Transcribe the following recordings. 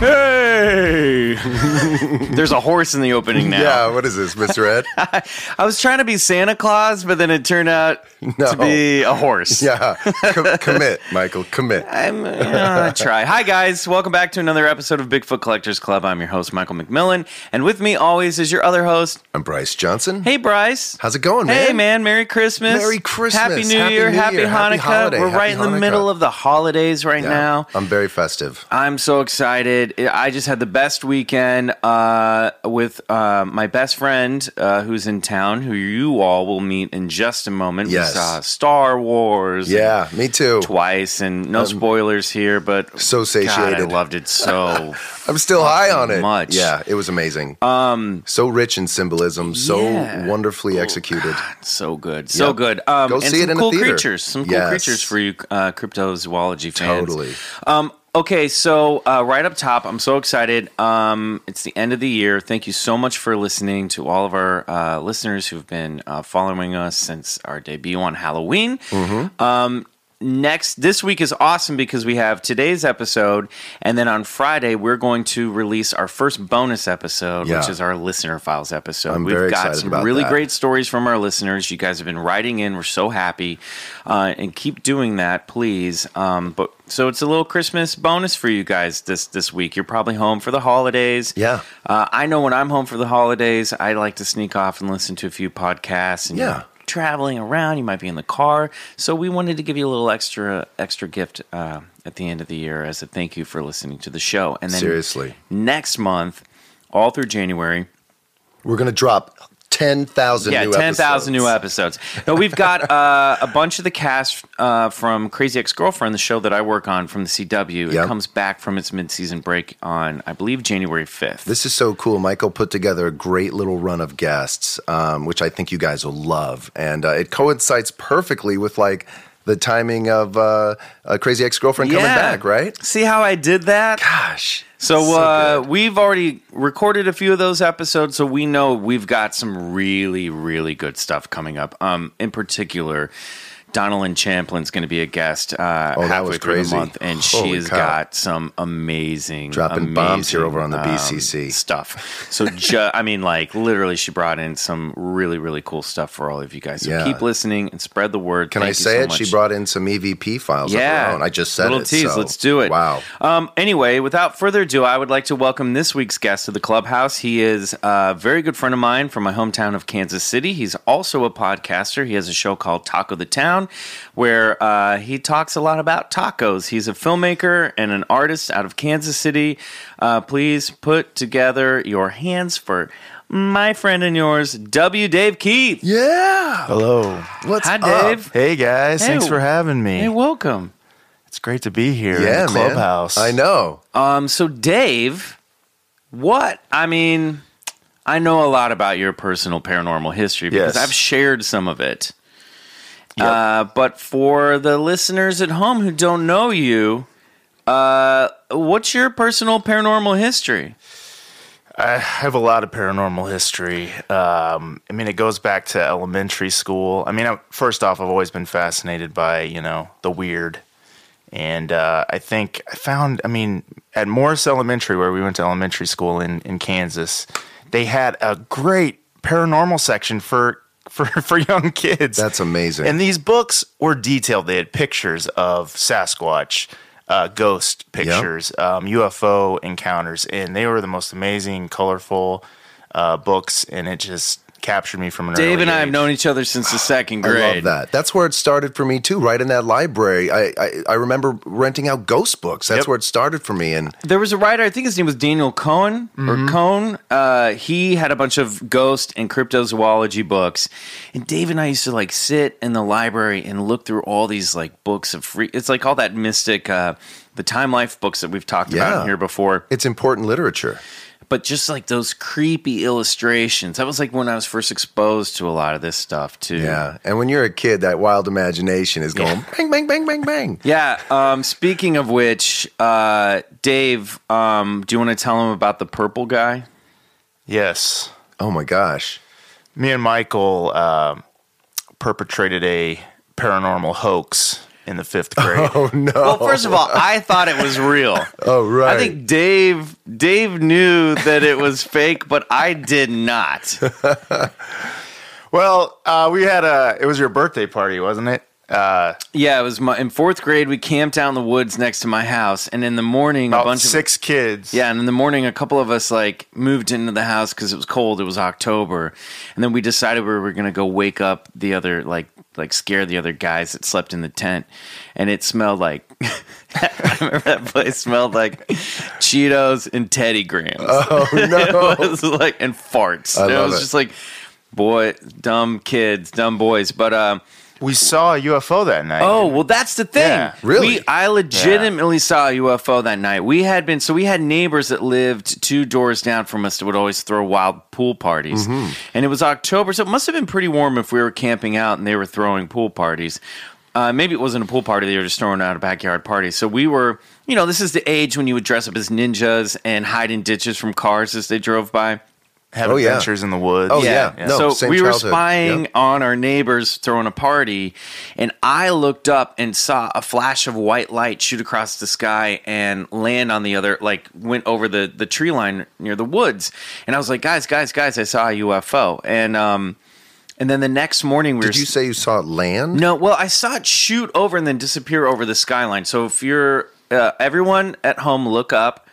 Hey! There's a horse in the opening now. Yeah, what is this, Mr. Ed? I was trying to be Santa Claus, but then it turned out No. to be a horse. yeah, Com- commit, Michael, commit. I'm uh, gonna try. Hi guys, welcome back to another episode of Bigfoot Collectors Club. I'm your host Michael McMillan, and with me always is your other host. I'm Bryce Johnson. Hey Bryce. How's it going, man? Hey man, Merry Christmas. Merry Christmas. Happy New Happy Year, New Happy Year. Hanukkah. Happy. We're Happy right in the Hanukkah. middle of the holidays right Yeah, now. I'm very festive. I'm so excited. I just had the best weekend uh, with uh, my best friend uh, who's in town, who you all will meet in just a moment. Yes. We saw Star Wars. Yeah, me too. Twice, and no spoilers here, but so God, I satiated. loved it so. I'm still high on it. much. Yeah, it was amazing. Um, so rich in symbolism, so Yeah. wonderfully executed. So good, so Yep. good. Um, Go and see it in cool theater. creatures, some cool Yes. creatures for you uh, cryptozoology fans. Totally. Um, okay, so uh, right up top, I'm so excited. Um, it's the end of the year. Thank you so much for listening to all of our uh, listeners who've been uh, following us since our debut on Halloween. Mm-hmm. Um, next this week is awesome because we have today's episode and then on friday we're going to release our first bonus episode Yeah. which is our listener files episode I'm we've got some really that. great stories from our listeners you guys have been writing in we're so happy uh, and keep doing that please um, but so it's a little christmas bonus for you guys this this week you're probably home for the holidays Yeah. uh, i know when i'm home for the holidays i like to sneak off and listen to a few podcasts and Yeah. Traveling around you might be in the car so we wanted to give you a little extra extra gift uh, at the end of the year as a thank you for listening to the show and then Seriously. next month all through january We're going to drop 10,000 yeah, new ten thousand new episodes. No, we've got uh, a bunch of the cast uh, from Crazy Ex Girlfriend, the show that I work on from the CW. It comes back from its mid season break on, I believe, January fifth. This is so cool. Michael put together a great little run of guests, um, which I think you guys will love. And uh, it coincides perfectly with like the timing of uh, a Crazy Ex Girlfriend coming back, right? See how I did that? Gosh. So, so uh, we've already recorded a few of those episodes, so we know we've got some really, really good stuff coming up. Um, in particular, Donna Lynne Champlin's going to be a guest uh, Oh, that halfway was through crazy. the month, and Holy she's cow. got some amazing, Dropping bombs here over on the um, BCC. stuff. So, ju- I mean, like literally, she brought in some really, really cool stuff for all of you guys. So Yeah. keep listening and spread the word. Can I Thank you say so it? She brought in some EVP files of her own. I just said little it. tease. so- Let's do it. Wow. Um, anyway, without further ado, I would like to welcome this week's guest to the clubhouse. He is a very good friend of mine from my hometown of Kansas City. He's also a podcaster. He has a show called Taco the Town, where uh, he talks a lot about tacos. He's a filmmaker and an artist out of Kansas City. Uh, please put together your hands for my friend and yours, W. Dave Keith. Yeah. Hello. What's Hi, up? Dave. Hey guys, Hey. thanks for having me. Hey, welcome. it's great to be here Yeah, in the man. clubhouse. I know. Um, so Dave, what I mean, I know a lot about your personal paranormal history because Yes. I've shared some of it. Yep. Uh, but for the listeners at home who don't know you, uh, what's your personal paranormal history? I have a lot of paranormal history. Um, I mean, it goes back to elementary school. I mean, I, first off, I've always been fascinated by you know the weird, and uh, I think I found. I mean, at Morris Elementary, where we went to elementary school in in Kansas, they had a great paranormal section for for for young kids. That's amazing. And these books were detailed. They had pictures of Sasquatch, uh, ghost pictures, um, UFO encounters, and they were the most amazing, colorful uh, books. And it just captured me from an Dave early and I have known each other since the second grade. I grade. love that. That's where it started for me too. Right in that library, I I, I remember renting out ghost books. That's Yep. where it started for me. And There was a writer, I think his name was Daniel Cohen or Cohn. Uh, he had a bunch of ghost and cryptozoology books, and Dave and I used to like sit in the library and look through all these like books of free. It's like all that mystic, uh, the Time Life books that we've talked about Yeah. in here before. it's important literature. But just like those creepy illustrations. That was like when I was first exposed to a lot of this stuff too. Yeah, and when you're a kid, that wild imagination is going bang, bang, bang, bang, bang. Yeah. Um, speaking of which, uh, Dave, um, do you want to tell him about the purple guy? Yes. Oh my gosh. Me and Michael um perpetrated a paranormal hoax in the fifth grade. Oh no. Well, first of all, I thought it was real. Oh right. I think Dave Dave knew that it was fake, but I did not. Well, uh, we had a. It was your birthday party, wasn't it? Uh, Yeah, it was my in fourth grade. We camped out in the woods next to my house, and in the morning, a bunch of six kids. Yeah, and in the morning, a couple of us like moved into the house because it was cold. It was October, and then we decided we were gonna go wake up the other like like scare the other guys that slept in the tent, and it smelled like. I remember that place smelled like Cheetos and Teddy Grahams. Oh no. it was like and farts. I it was it. just like boy, dumb kids, dumb boys. But um, We saw a UFO that night. Oh, well, that's the thing. Yeah. Really? We, I legitimately saw a UFO that night. We had been, so we had neighbors that lived two doors down from us that would always throw wild pool parties. Mm-hmm. And it was October, so it must have been pretty warm if we were camping out and they were throwing pool parties. Uh, maybe it wasn't a pool party, they were just throwing out a backyard party. So we were, you know, this is the age when you would dress up as ninjas and hide in ditches from cars as they drove by. Have Oh, yeah. adventures in the woods. Oh, yeah. No, so we were spying Yep. on our neighbors throwing a party, and I looked up and saw a flash of white light shoot across the sky and land on the other, like went over the the tree line near the woods. And I was like, guys, guys, guys, I saw a UFO. And um, and then the next morning we were. Did you say you saw it land? No, well, I saw it shoot over and then disappear over the skyline. So if you're uh, everyone at home, look up,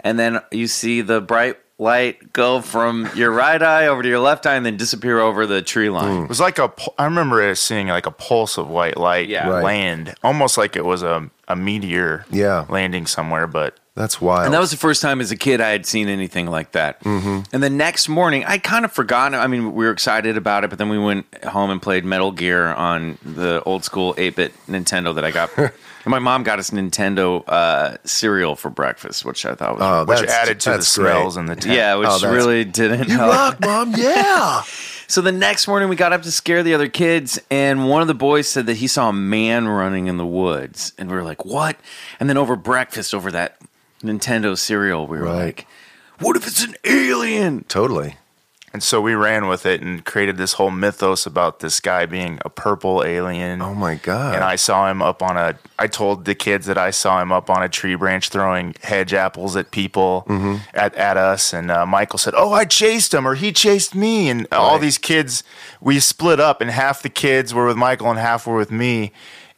and then you see the bright light go from your right eye over to your left eye and then disappear over the tree line. It was like a. pu- I remember seeing like a pulse of white light Yeah. Right. land, almost like it was a a meteor. Yeah. landing somewhere. But That's wild. And that was the first time as a kid I had seen anything like that. Mm-hmm. And the next morning, I kind of forgot. I mean, we were excited about it, but then we went home and played Metal Gear on the old school 8 bit Nintendo that I got. and my mom got us Nintendo uh, cereal for breakfast, which I thought was. Oh, which That's- added to the that's great. smells in the tent. yeah, which Oh, that's- really didn't you help. rock, mom. Yeah. So the next morning, we got up to scare the other kids, and one of the boys said that he saw a man running in the woods, and we were like, "What?" And then over breakfast, over that Nintendo cereal, we were Right. like, "What if it's an alien?" totally. And so we ran with it and created this whole mythos about this guy being a purple alien. Oh my god. And I saw him up on a. I told the kids that I saw him up on a tree branch throwing hedge apples at people, Mm-hmm. at at us. And uh, Michael said, "Oh, I chased him, or he chased me." And all these kids, we split up, and half the kids were with Michael, and half were with me.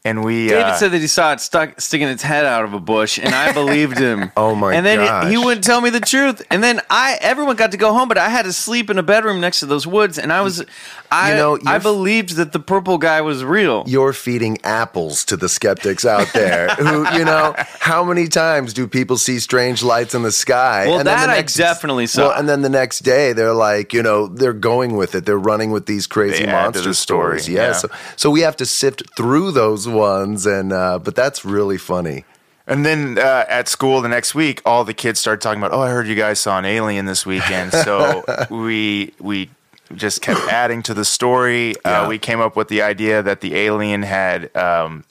And we. David uh, said that he saw it stuck sticking its head out of a bush, and I believed him. Oh, my god. And then gosh. he wouldn't tell me the truth, and then I everyone got to go home, but I had to sleep in a bedroom next to those woods, and I was, I You know, I believed that the purple guy was real. You're feeding apples to the skeptics out there who, you know, how many times do people see strange lights in the sky? Well, then the that I definitely saw. Well, and then the next day they're like, you know, they're going with it. They're running with these crazy They monster stories. Yeah. yeah. So, so we have to sift through those ones and uh, but that's really funny. And then uh, at school the next week, all the kids started talking about, "Oh, I heard you guys saw an alien this weekend." So we we just kept adding to the story. Yeah. Uh, we came up with the idea that the alien had um,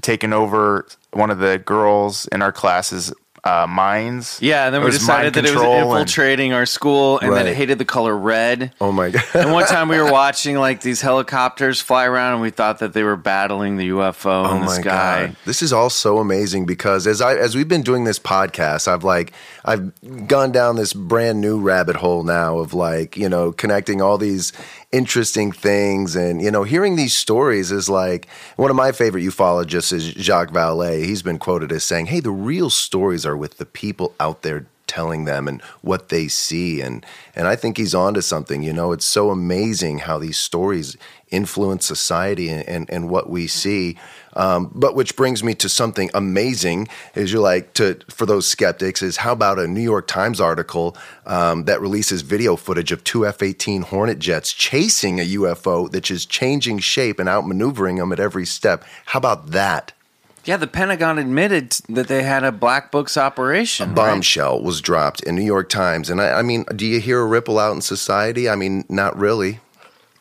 taken over one of the girls in our class's uh, minds. Yeah, and then we decided that it was control and- infiltrating our school, and Right. it hated the color red. Oh my god. And one time we were watching like these helicopters fly around, and we thought that they were battling the UFO Oh in the my sky. god. This is all so amazing because as I as we've been doing this podcast, I've like I've gone down this brand new rabbit hole now of like, you know, connecting all these interesting things and you know, hearing these stories is like one of my favorite ufologists is Jacques Vallée. He's been quoted as saying, "Hey, the real stories are with the people out there telling them and what they see. And and I think he's onto something. You know it's so amazing how these stories influence society and and, and what we see. Um, but which brings me to something amazing is you're like to for those skeptics is how about a New York Times article um, that releases video footage of two F-18 Hornet jets chasing a UFO that is changing shape and outmaneuvering them at every step? How about that Yeah, the Pentagon admitted that they had a black books operation. right? Bombshell was dropped in New York Times, and I, I mean, do you hear a ripple out in society? I mean, not really.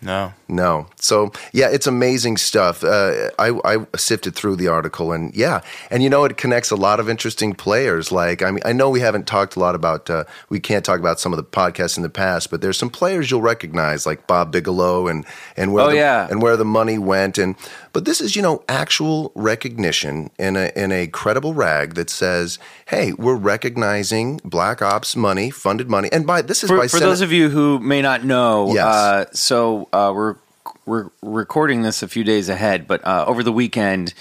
No. No. So yeah, it's amazing stuff. Uh, I, I sifted through the article, and yeah, and you know, it connects a lot of interesting players. Like, I mean, I know we haven't talked a lot about. Uh, we can't talk about some of the podcasts in the past, but there's some players you'll recognize, like Bob Bigelow, and and where Oh, the, yeah. and where the money went, and but this is you know actual recognition in a in a credible rag that says, hey, we're recognizing black ops money, funded money, and by this is For, by for Senate- those of you who may not know, Yes. uh, so uh, we're we're recording this a few days ahead, but uh, over the weekend,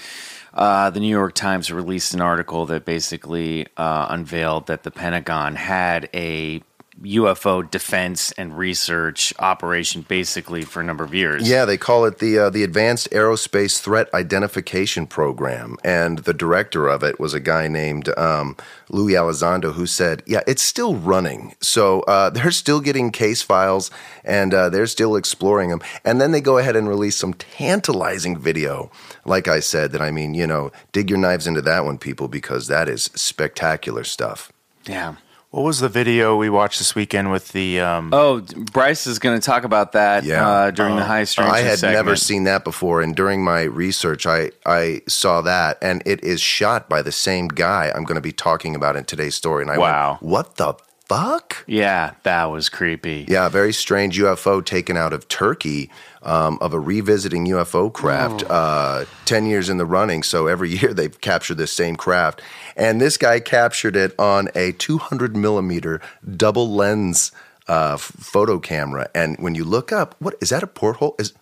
uh, the New York Times released an article that basically uh, unveiled that the Pentagon had a UFO defense and research operation basically for a number of years. Yeah, they call it the uh, the Advanced Aerospace Threat Identification Program, and the director of it was a guy named um, Louis Elizondo, who said, "Yeah, it's still running, so uh, they're still getting case files, and uh, they're still exploring them." And then they go ahead and release some tantalizing video. Like I said, that I mean, you know, dig your knives into that one, people, because that is spectacular stuff. Yeah. What was the video we watched this weekend with the? Um, Oh, Bryce is going to talk about that Yeah. uh, during the high street. I had never seen that before, and during my research, I I saw that, and it is shot by the same guy I'm going to be talking about in today's story. And I Wow. went, what the fuck? Yeah, that was creepy. Yeah, very strange UFO taken out of Turkey um, of a revisiting UFO craft. Uh, Ten years in the running, so every year they've captured this same craft, and this guy captured it on a 200 millimeter double lens uh, photo camera. And when you look up, what is that? A porthole? Is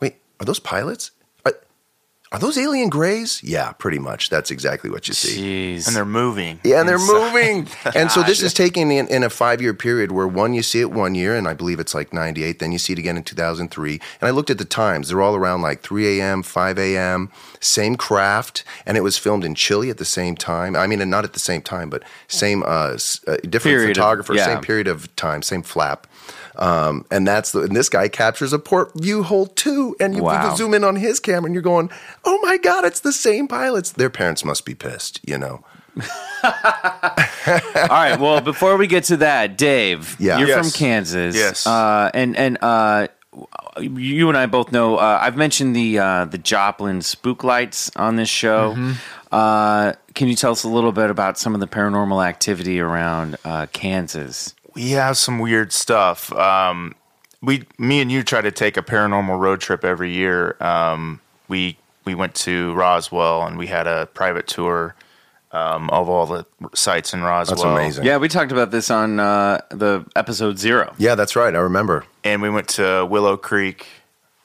wait, are those pilots? Are, are those alien grays? Yeah, pretty much. That's exactly what you see. Jeez. and they're moving. Yeah, and they're inside. moving. and so this is taken in, in a five year period where one, you see it one year, and I believe it's like 98. Then you see it again in 2003. And I looked at the times. They're all around like 3 a.m., 5 a.m., same craft. And it was filmed in Chile at the same time. I mean, not at the same time, but same, uh, uh, different Period of- photographer, yeah. same period of time, same flap. Um, and that's the, and this guy captures a port view hole too. And you, Wow. you zoom in on his camera and you're going, oh my God, it's the same pilots. Their parents must be pissed, you know? All right. Well, before we get to that, Dave, Yeah. you're Yes. from Kansas. Yes. Uh, and and uh, you and I both know. Uh, I've mentioned the uh, the Joplin spook lights on this show. Mm-hmm. Uh, can you tell us a little bit about some of the paranormal activity around uh, Kansas? We have some weird stuff. Um, we, me and you try to take a paranormal road trip every year. Um, we we went to Roswell and we had a private tour um, of all the sites in Roswell. That's amazing. Yeah, we talked about this on uh, the episode zero. Yeah, that's right. I remember. And we went to Willow Creek,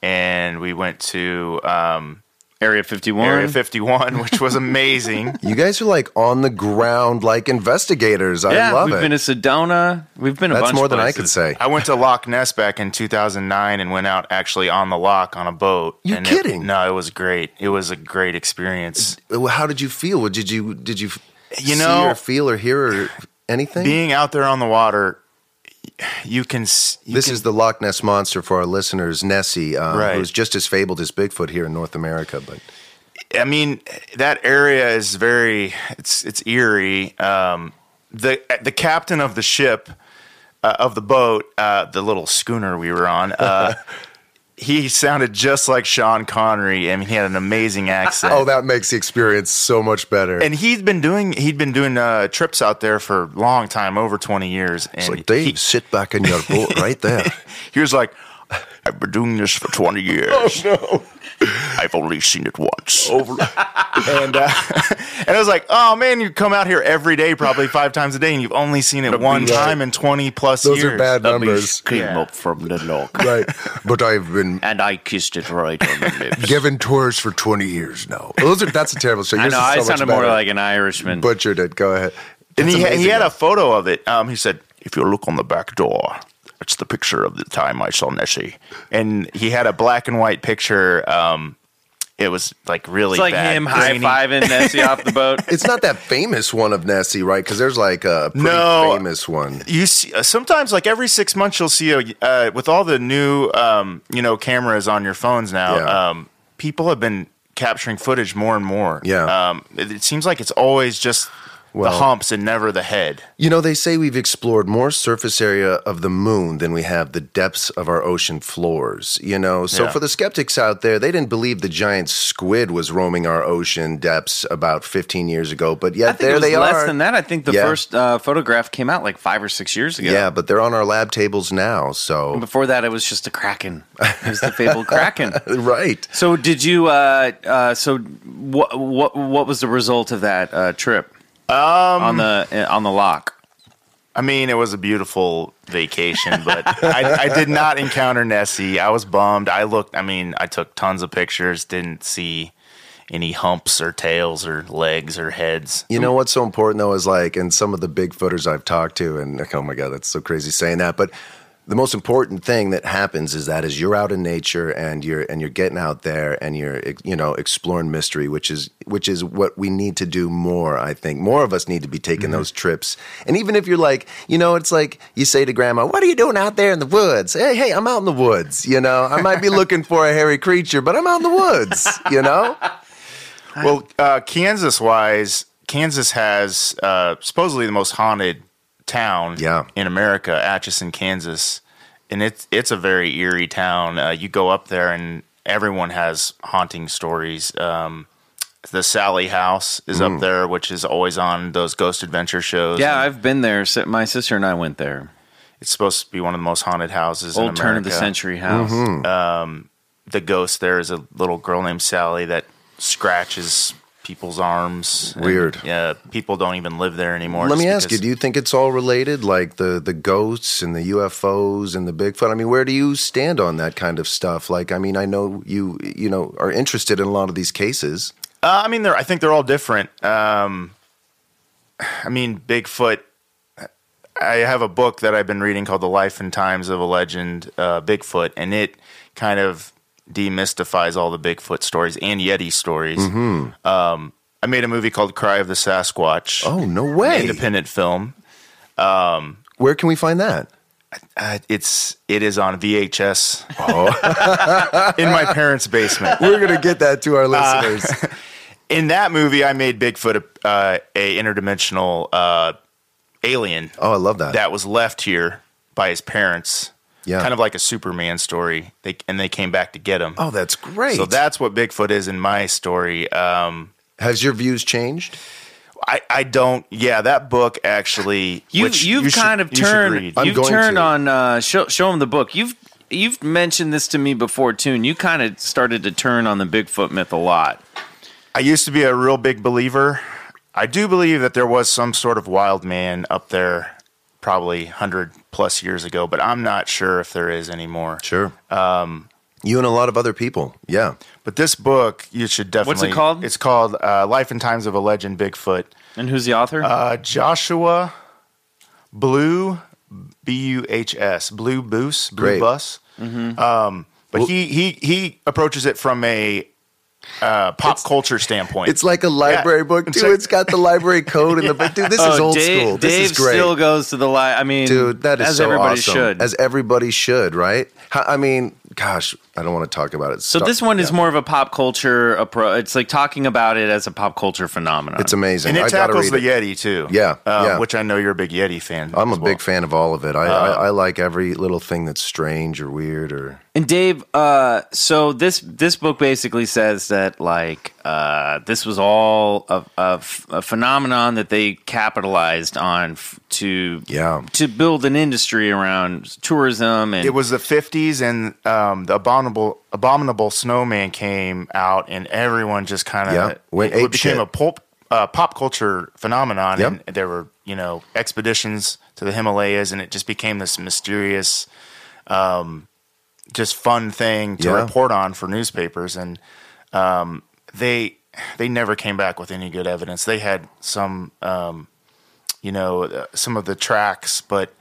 and we went to um, Area 51. Area 51, which was amazing. You guys are like on the ground, like investigators. I love it. yeah, love we've it. been to Sedona. We've been a That's bunch more of than I could say. I went to Loch Ness back in 2009 and went out actually on the loch on a boat. You and it- kidding? no, it was great. It was a great experience. Uh, how did you feel? Did you did you You see know- or feel or hear or anything? Being out there on the water, you can. You this can- is the Loch Ness monster for our listeners, Nessie, uh, Right. who's just as fabled as Bigfoot here in North America. But I mean, that area is very. It's it's eerie. Um, the the captain of the ship uh, of the boat, uh, the little schooner we were on. Uh, he sounded just like Sean Connery. I mean, he had an amazing accent. oh, that makes the experience so much better. and he'd been doing he'd been doing uh, trips out there for a long time, over twenty years. And it's like Dave, he, sit back in your boat right there. he was like, "I've been doing this for twenty years. Oh, no. I've only seen it once." and uh, and I was like, "Oh man, you come out here every day, probably five times a day, and you've only seen it one right. time in twenty plus Those years." Those are bad numbers. Came Yeah. up from the loch. right. But I've been And I kissed it right on the lips. giving tours for 20 years now. Those are, that's a terrible show. I know, I so sounded more like an Irishman. Butchered it. Go ahead. and That's he, he amazing, had though. a photo of it. Um, he said, "If you look on the back door, it's the picture of the time I saw Nessie." And he had a black and white picture. Um, it was like really it's like bad, him high grainy. fiving Nessie off the boat. It's not that famous one of Nessie, right? Because there's like a pretty No. famous one. You see, uh, sometimes like every six months you'll see a uh, with all the new um, you know cameras on your phones now. Yeah. Um, people have been capturing footage more and more. Yeah. Um, it, it seems like it's always just Well- the humps and never the head. You know, they say we've explored more surface area of the moon than we have the depths of our ocean floors. You know, so Yeah. for the skeptics out there, they didn't believe the giant squid was roaming our ocean depths about 15 years ago, but yet I think there it was they less are. Less than that. I think the Yeah. first uh, photograph came out like five or six years ago. Yeah, but they're on our lab tables now. So, Before that, it was just a kraken. It was the fabled kraken. right. So did you? Uh, uh, so what? What? What was the result of that uh, trip? Um, on the uh, on the loch. I mean, it was a beautiful vacation, but I, I did not encounter Nessie. I was bummed. I looked. I mean, I took tons of pictures. Didn't see any humps or tails or legs or heads. You know what's so important though is like, and some of the big footers I've talked to, and oh my god, that's so crazy saying that, but the most important thing that happens is that as you're out in nature and you're and you're getting out there and you're you know exploring mystery, which is which is what we need to do more. I think more of us need to be taking those trips. And even if you're like, you know, it's like you say to grandma, "What are you doing out there in the woods?" Hey, hey, I'm out in the woods. You know, I might be looking for a hairy creature, but I'm out in the woods. You know. Well, uh, Kansas wise, Kansas has uh, supposedly the most haunted town Yeah. in America, Atchison, Kansas, and it's it's a very eerie town. Uh, you go up there, and everyone has haunting stories. Um, the Sally House is Mm. up there, which is always on those ghost adventure shows. Yeah, And I've been there. My sister and I went there. it's supposed to be one of the most haunted houses in Old America. turn of the century house. Mm-hmm. The ghost there is a little girl named Sally that scratches people's arms. and, Weird. Yeah, people don't even live there anymore. Let me ask you: Do you think it's all related, like the the ghosts and the UFOs and the Bigfoot? I mean, where do you stand on that kind of stuff? Like, I mean, I know you you know are interested in a lot of these cases. Uh, I mean, they're. I think they're all different. Um, I mean, Bigfoot. I have a book that I've been reading called "The Life and Times of a Legend, uh, Bigfoot," and it kind of demystifies all the Bigfoot stories and Yeti stories. Mm-hmm. Um, I made a movie called "Cry of the Sasquatch." Oh no way! independent film. Where can we find that? Uh, it's it is on VHS in my parents' basement. We're gonna get that to our listeners. In that movie, I made Bigfoot a, uh, a interdimensional uh, alien oh, I love that. that was left here by his parents. Yeah. kind of like a Superman story. They and they came back to get him. oh, that's great. so that's what Bigfoot is in my story. Um, has your views changed? I, I don't. Yeah, that book actually. You, which you've you should- kind of turned. read. You've turned to. on. Uh, show, show him the book. You've you've mentioned this to me before too, and you kind of started to turn on the Bigfoot myth a lot. I used to be a real big believer. I do believe that there was some sort of wild man up there, probably hundred plus years ago, but I'm not sure if there is anymore. Sure. Um, you and a lot of other people. Yeah. But this book, you should definitely. What's it called? It's called uh, "Life and Times of a Legend: Bigfoot." And who's the author? Uh, Joshua Blu B U H S Blue Boos Blue Great. Bus. Um, but he he he approaches it from a uh, pop culture standpoint. It's like a library Yeah. book It's too. it's got the library code in the book. Dude, this is Oh, old Dave, school. This Dave is great. still goes to the library. I mean, Dude, that is as so everybody awesome. should. As everybody should, right? I mean, gosh, I don't want to talk about it. so this one is more of a pop culture approach. It's like talking about it as a pop culture phenomenon. It's amazing. and it I tackles the it. Yeti too. Yeah, uh, yeah. which I know you're a big Yeti fan. I'm a as well. big fan of all of it. I, I, I like every little thing that's strange or weird or And Dave, uh, so this this book basically says that like uh, this was all a, a f- a phenomenon that they capitalized on f- to Yeah. to build an industry around tourism and It was the 50s, and um, the abominable abominable snowman came out, and everyone just kind of Yeah, went it, ape became shit. a pulp, uh, pop culture phenomenon. Yep. And there were you know expeditions to the Himalayas, and it just became this mysterious, um, just fun thing to Yeah. report on for newspapers, and um, they they never came back with any good evidence. They had some, um, you know, uh, some of the tracks, but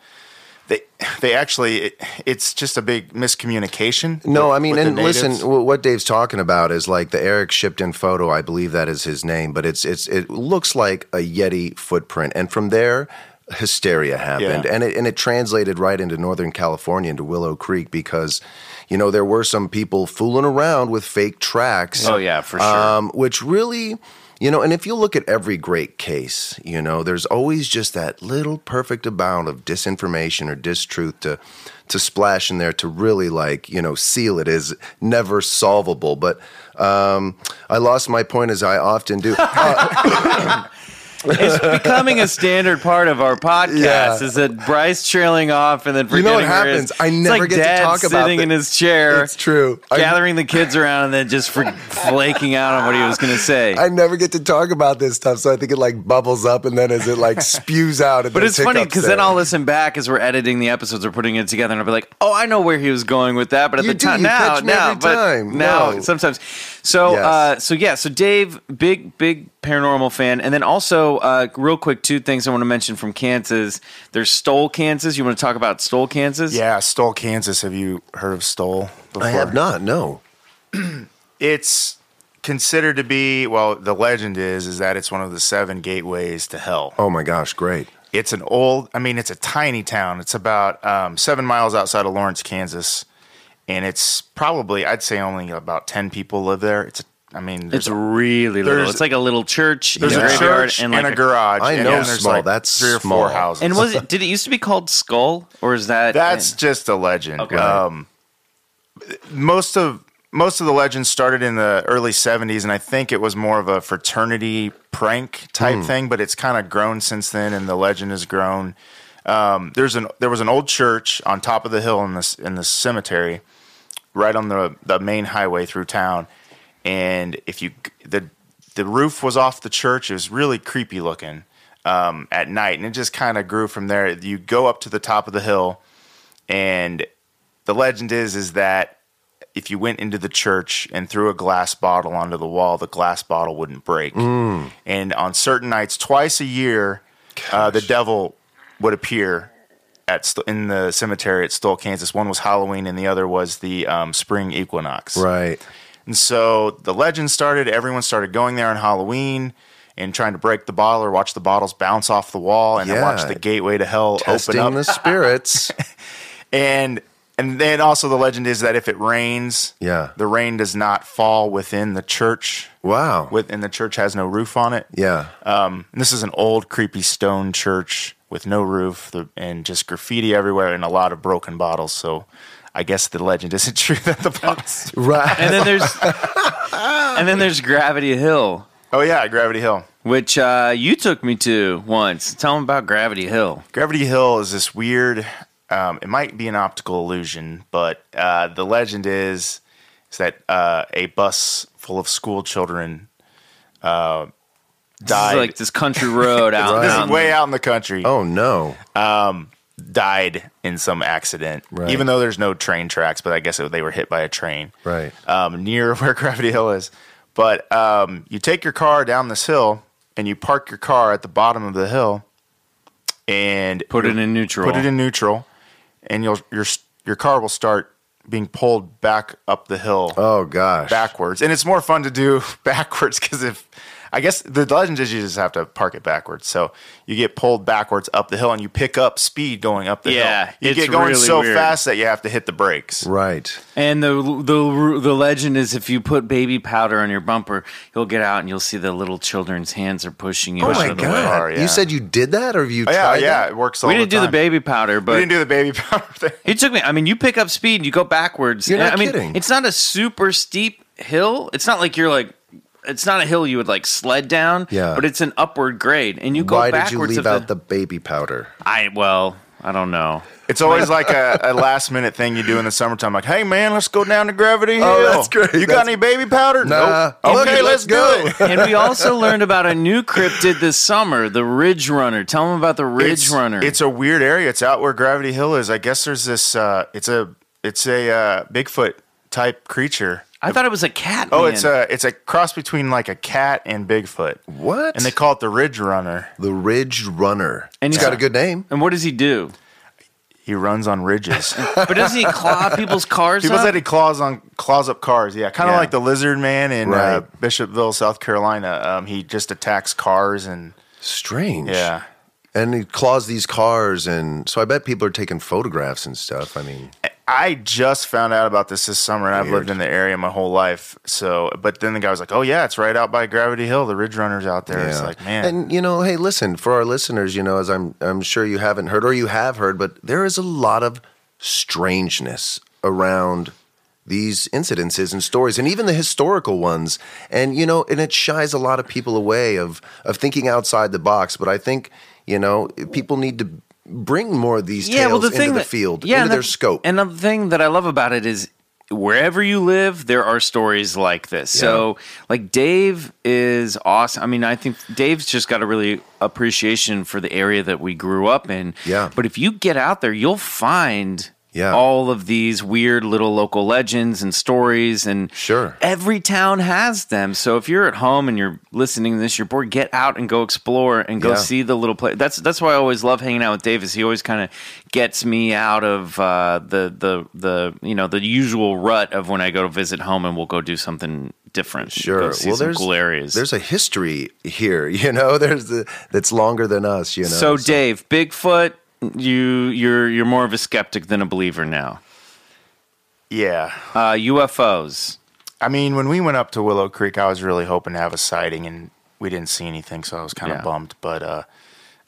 they they actually it, it's just a big miscommunication. No, with- I mean, and listen, what Dave's talking about is like the Eric Shipton photo. I believe that is his name, but it's it's it looks like a Yeti footprint, and from there, hysteria happened, Yeah. and it and it translated right into Northern California into Willow Creek because, you know, there were some people fooling around with fake tracks. Oh, yeah, for sure. Um, which really. You know, and if you look at every great case, you know, there's always just that little perfect amount of disinformation or distruth to to splash in there to really like, you know, seal it is never solvable. But um, I lost my point as I often do. Uh, It's becoming a standard part of our podcast. Yeah. Is that Bryce trailing off and then forgetting You know what his- happens? I never like get to Dad talk about sitting in his chair. it's true. I- gathering the kids around and then just for flaking out on what he was going to say. I never get to talk about this stuff, so I think it like bubbles up and then as it like spews out. but it's funny because then I'll listen back as we're editing the episodes or putting it together, and I'll be like, "Oh, I know where he was going with that." But at You the do, time, now, now, but time. now, No. sometimes. So, Yes. uh, so yeah, so Dave, big, big paranormal fan, and then also, uh, real quick, two things I want to mention from Kansas. There's Stull, Kansas. You want to talk about Stull, Kansas? Yeah, Stull, Kansas. Have you heard of Stull? Before? I have not. No. It's considered to be well. The legend is is that it's one of the seven gateways to hell. Oh my gosh, great. It's an old. I mean, it's a tiny town. It's about um, seven miles outside of Lawrence, Kansas, and it's probably I'd say only about ten people live there. It's a, I mean, It's a, really little. It's like a little church, there's a a graveyard, church and and, like a garage. I know then there's small. like That's three or small. four houses. And was it? Did it used to be called Skull, or is that? That's just a legend. Okay. Um, most of most of the legends started in the early '70s, and I think it was more of a fraternity prank type thing. But it's kind of grown since then, and the legend has grown. Um, there's an there was an old church on top of the hill in this in the cemetery, right on the the main highway through town, and if you the the roof was off the church, it was really creepy looking um, at night, and it just kind of grew from there. You go up to the top of the hill, and the legend is is that if you went into the church and threw a glass bottle onto the wall, the glass bottle wouldn't break. And on certain nights, twice a year, uh, the devil would appear at St- in the cemetery at Stull, Kansas. One was Halloween, and the other was the um, spring equinox. Right. And so the legend started. Everyone started going there on Halloween and trying to break the bottle or watch the bottles bounce off the wall and then watch the gateway to hell Testing open up. the spirits. and and then also the legend is that if it rains, Yeah. the rain does not fall within the church. Wow. With and the church has no roof on it. yeah. Um, and this is an old, creepy stone church with no roof the, and just graffiti everywhere and a lot of broken bottles. So I guess the legend isn't true that the bottles. Right. and then there's and then there's Gravity Hill, oh yeah, Gravity Hill. which uh, you took me to once. Tell them about Gravity Hill. Gravity Hill is this weird. Um, it might be an optical illusion, but uh, the legend is is that uh, a bus full of school children uh, This died. is like this country road out. Right. this is way out in the country. oh no. Died in some accident, Right. even though there's no train tracks. But I guess it, they were hit by a train Right. um, near where Gravity Hill is. But um, you take your car down this hill and you park your car at the bottom of the hill and Put it in neutral. Put it in neutral, and you'll your your car will start being pulled back up the hill Oh gosh. backwards, and it's more fun to do backwards because if I guess the legend is you just have to park it backwards, so you get pulled backwards up the hill, and you pick up speed going up the hill. Yeah, hill. You it's get going really so weird. fast that you have to hit the brakes. Right. And the the the legend is if you put baby powder on your bumper, you'll get out and you'll see the little children's hands are pushing you. Oh my of the god. car, yeah. You said you did that or have you Oh, yeah, tried yeah, that? it works. All We didn't the do the baby powder, but. We didn't do the baby powder thing. He took me. I mean, you pick up speed, and you go backwards. You're not I mean, kidding. it's not a super steep hill. It's not like you're like. It's not a hill you would like sled down. Yeah. But it's an upward grade, and you go Why did backwards. you leave of out the baby powder? I well, I don't know. It's always like a, a last minute thing you do in the summertime. Like, hey man, let's go down to Gravity Hill. Oh, that's great. You got That's- any baby powder? Nah. Nope. Look, Okay, let's let's, go. do it. And we also learned about a new cryptid this summer, the Ridge Runner. Tell them about the Ridge it's, Runner. It's a weird area. It's out where Gravity Hill is. I guess there's this. Uh, it's a it's a uh, Bigfoot type creature. I thought it was a cat. Oh, man. it's a it's a cross between like a cat and Bigfoot, What? and they call it the Ridge Runner. the Ridge Runner. And he's got a good name. And what does he do? He runs on ridges. But doesn't he claw people's cars? People up? said he claws on claws up cars. Yeah, kind of Yeah. like the Lizard Man in uh, Bishopville, South Carolina. Um, he just attacks cars and Strange. yeah. and he claws these cars, and so I bet people are taking photographs and stuff. I mean, I just found out about this this summer, and I've Weird. lived in the area my whole life. So, but then the guy was like, "Oh yeah, it's right out by Gravity Hill. The Ridge Runners out there." It's like, man, And you know, hey, listen, for our listeners, you know, as I'm I'm sure you haven't heard or you have heard, but there is a lot of strangeness around these incidences and stories and even the historical ones. And you know, and it shies a lot of people away of of thinking outside the box, but I think, you know, people need to bring more of these tales into the that- field, yeah, into their the- scope. And the thing that I love about it is wherever you live, there are stories like this. So, like Dave is awesome. I mean, I think Dave's just got a really appreciation for the area that we grew up in. Yeah. But if you get out there, you'll find. Yeah. All of these weird little local legends and stories, and Sure. every town has them. So if you're at home and you're listening to this, you're bored, get out and go explore and go Yeah. see the little place. That's that's why I always love hanging out with Davis. He always kind of gets me out of uh, the the the you know the usual rut of when I go to visit home and we'll go do something different. Sure. See some cool areas. There's a history here, you know. There's the that's longer than us, you know. so Dave, Bigfoot, you you're you're more of a skeptic than a believer now. yeah. Uh, UFOs. I mean, when we went up to Willow Creek, I was really hoping to have a sighting, and we didn't see anything, so I was kind of Yeah. bummed. But uh,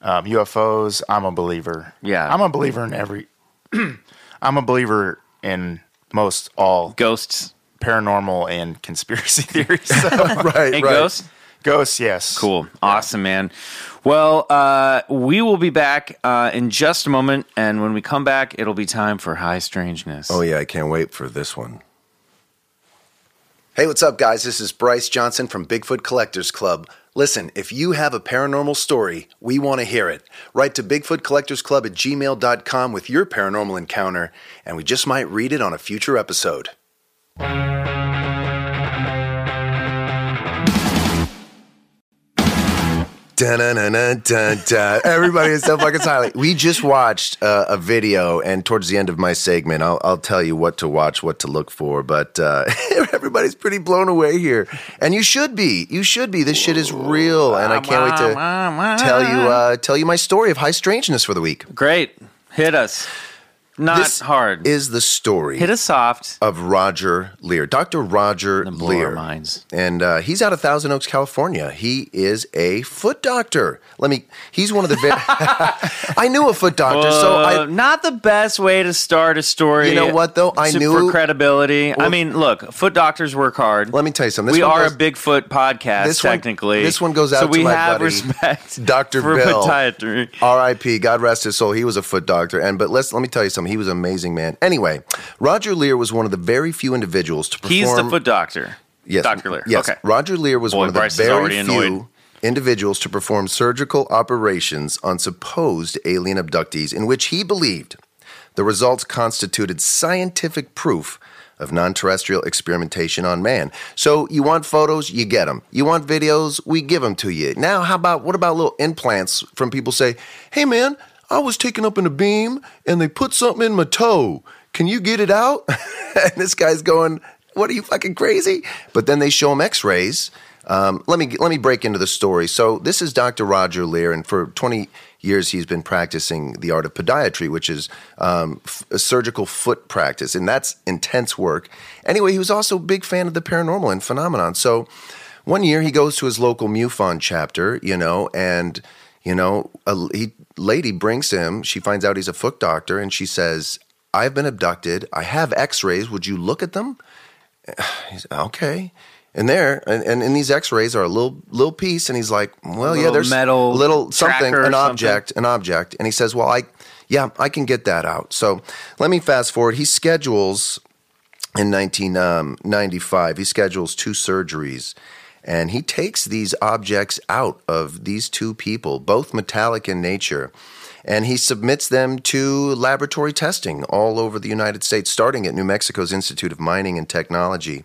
um, UFOs, I'm a believer. Yeah. I'm a believer in every. I'm a believer in most all Ghosts paranormal and conspiracy theories. So, right, and right. ghosts. ghosts, yes. Cool. Awesome, man. Well, uh, we will be back uh, in just a moment. And when we come back, it'll be time for High Strangeness. Oh yeah, I can't wait for this one. Hey, what's up, guys? This is Bryce Johnson from Bigfoot Collectors Club. Listen, if you have a paranormal story, we want to hear it. Write to BigfootCollectorsClub at gmail.com with your paranormal encounter, and we just might read it on a future episode. Everybody is so fucking silent. We just watched uh, a video, and towards the end of my segment, I'll, I'll tell you what to watch, what to look for. But uh, everybody's pretty blown away here, and you should be. You should be. This shit is real, and I can't wait to tell you uh, tell you my story of high strangeness for the week. Great. Hit us. Not This hard. Is the story Hit us soft. of Roger Leir, Dr. Roger Leir, minds. and uh, he's out of Thousand Oaks, California. He is a foot doctor. Let me. He's one of the. Very, I knew a foot doctor, so Uh, I. not the best way to start a story. You know what, though? I knew- for credibility. I mean, look, foot doctors work hard. Let me tell you something. This we are goes- a Bigfoot podcast, this one- technically. this one goes so out to we my have buddy, respect, Dr. for Bill. podiatry. R.I.P. God rest his soul. He was a foot doctor, and but let's let me tell you something. He was an amazing man. Anyway, Roger Leir was one of the very few individuals to perform. He's the foot doctor. Yes, Dr. Leir. Yes, Okay. Roger Leir was Boy, one of the Bryce very few annoyed. individuals to perform surgical operations on supposed alien abductees, in which he believed the results constituted scientific proof of non-terrestrial experimentation on man. So you want photos, you get them. You want videos, we give them to you. Now, how about what about little implants from people say, "Hey, man." I was taken up in a beam and they put something in my toe. Can you get it out? and this guy's going, What are you fucking crazy? But then they show him x rays. Um, let me let me break into the story. So this is Dr. Roger Leir, and for 20 years he's been practicing the art of podiatry, which is um, f- a surgical foot practice, and that's intense work. Anyway, he was also a big fan of the paranormal and phenomenon. So one year he goes to his local MUFON chapter, you know, and you know, he, lady brings him. She finds out he's a foot doctor, and she says, "I've been abducted. I have X-rays. Would you look at them?" He's okay. And there, and, and in these X-rays are a little little piece, and he's like, "Well, yeah, there's metal a little something, an something. object, an object." And he says, "Well, I, yeah, I can get that out." So let me fast forward. He schedules in 1995. Um, he schedules two surgeries, and he takes these objects out of these two people, both metallic in nature, and he submits them to laboratory testing all over the United States, starting at New Mexico's Institute of Mining and Technology.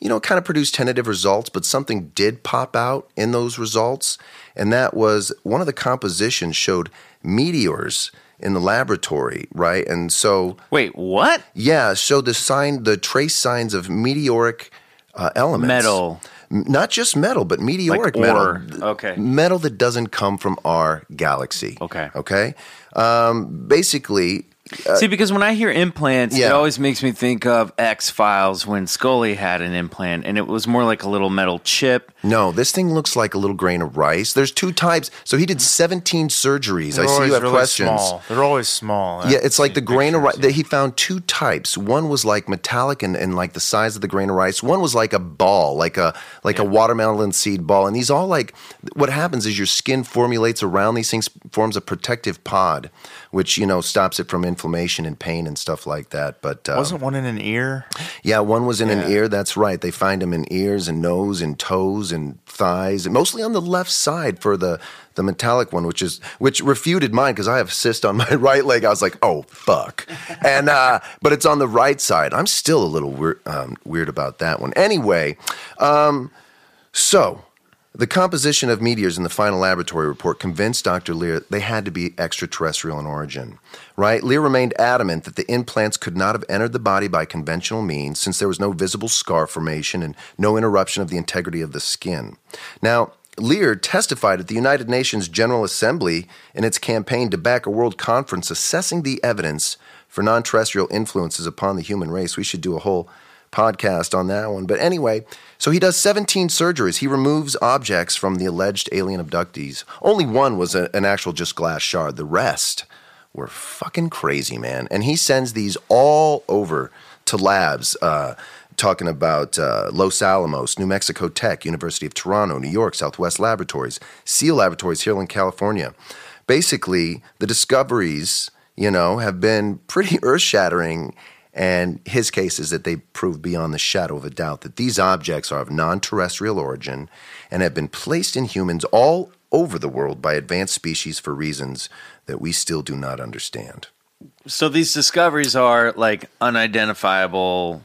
You know, kind of produced tentative results, but something did pop out in those results, and that was one of the compositions showed meteors in the laboratory, right? And so Wait, what? yeah, showed the sign, the trace signs of meteoric uh, elements. Metal. Not just metal, but meteoric Like metal. Okay. Metal that doesn't come from our galaxy. Okay. Okay. Um, basically, Uh, see, because when I hear implants, it always makes me think of X Files when Scully had an implant, and it was more like a little metal chip. no, this thing looks like a little grain of rice. There's two types. So he did 17 surgeries. They're I see you have really questions. Small. They're always small. Yeah, I've it's like the grain of rice. pictures. He found two types. One was like metallic and, and like the size of the grain of rice. One was like a ball, like a like a watermelon seed ball. And these all like what happens is your skin formulates around these things, forms a protective pod, which you know stops it from inflammation and pain and stuff like that. But uh, Wasn't one in an ear? yeah, one was in an ear. That's right. They find them in ears and nose and toes and thighs, and mostly on the left side for the the metallic one, which is which refuted mine because I have cyst on my right leg. I was like, oh fuck, and uh, but it's on the right side. I'm still a little weird, um, weird about that one. Anyway, um, so. The composition of meteors in the final laboratory report convinced Dr. Leir they had to be extraterrestrial in origin. Right? Leir remained adamant that the implants could not have entered the body by conventional means since there was no visible scar formation and no interruption of the integrity of the skin. Now, Leir testified at the United Nations General Assembly in its campaign to back a world conference assessing the evidence for non terrestrial influences upon the human race. We should do a whole podcast on that one. But anyway, so he does 17 surgeries. He removes objects from the alleged alien abductees. Only one was a, an actual just glass shard. The rest were fucking crazy, man. And he sends these all over to labs. Uh, Talking about uh, Los Alamos, New Mexico Tech, University of Toronto, New York, Southwest Laboratories, SEAL Laboratories here in California. Basically, the discoveries, you know, have been pretty earth shattering and his case is that they prove beyond the shadow of a doubt that these objects are of non terrestrial origin and have been placed in humans all over the world by advanced species for reasons that we still do not understand. So these discoveries are like unidentifiable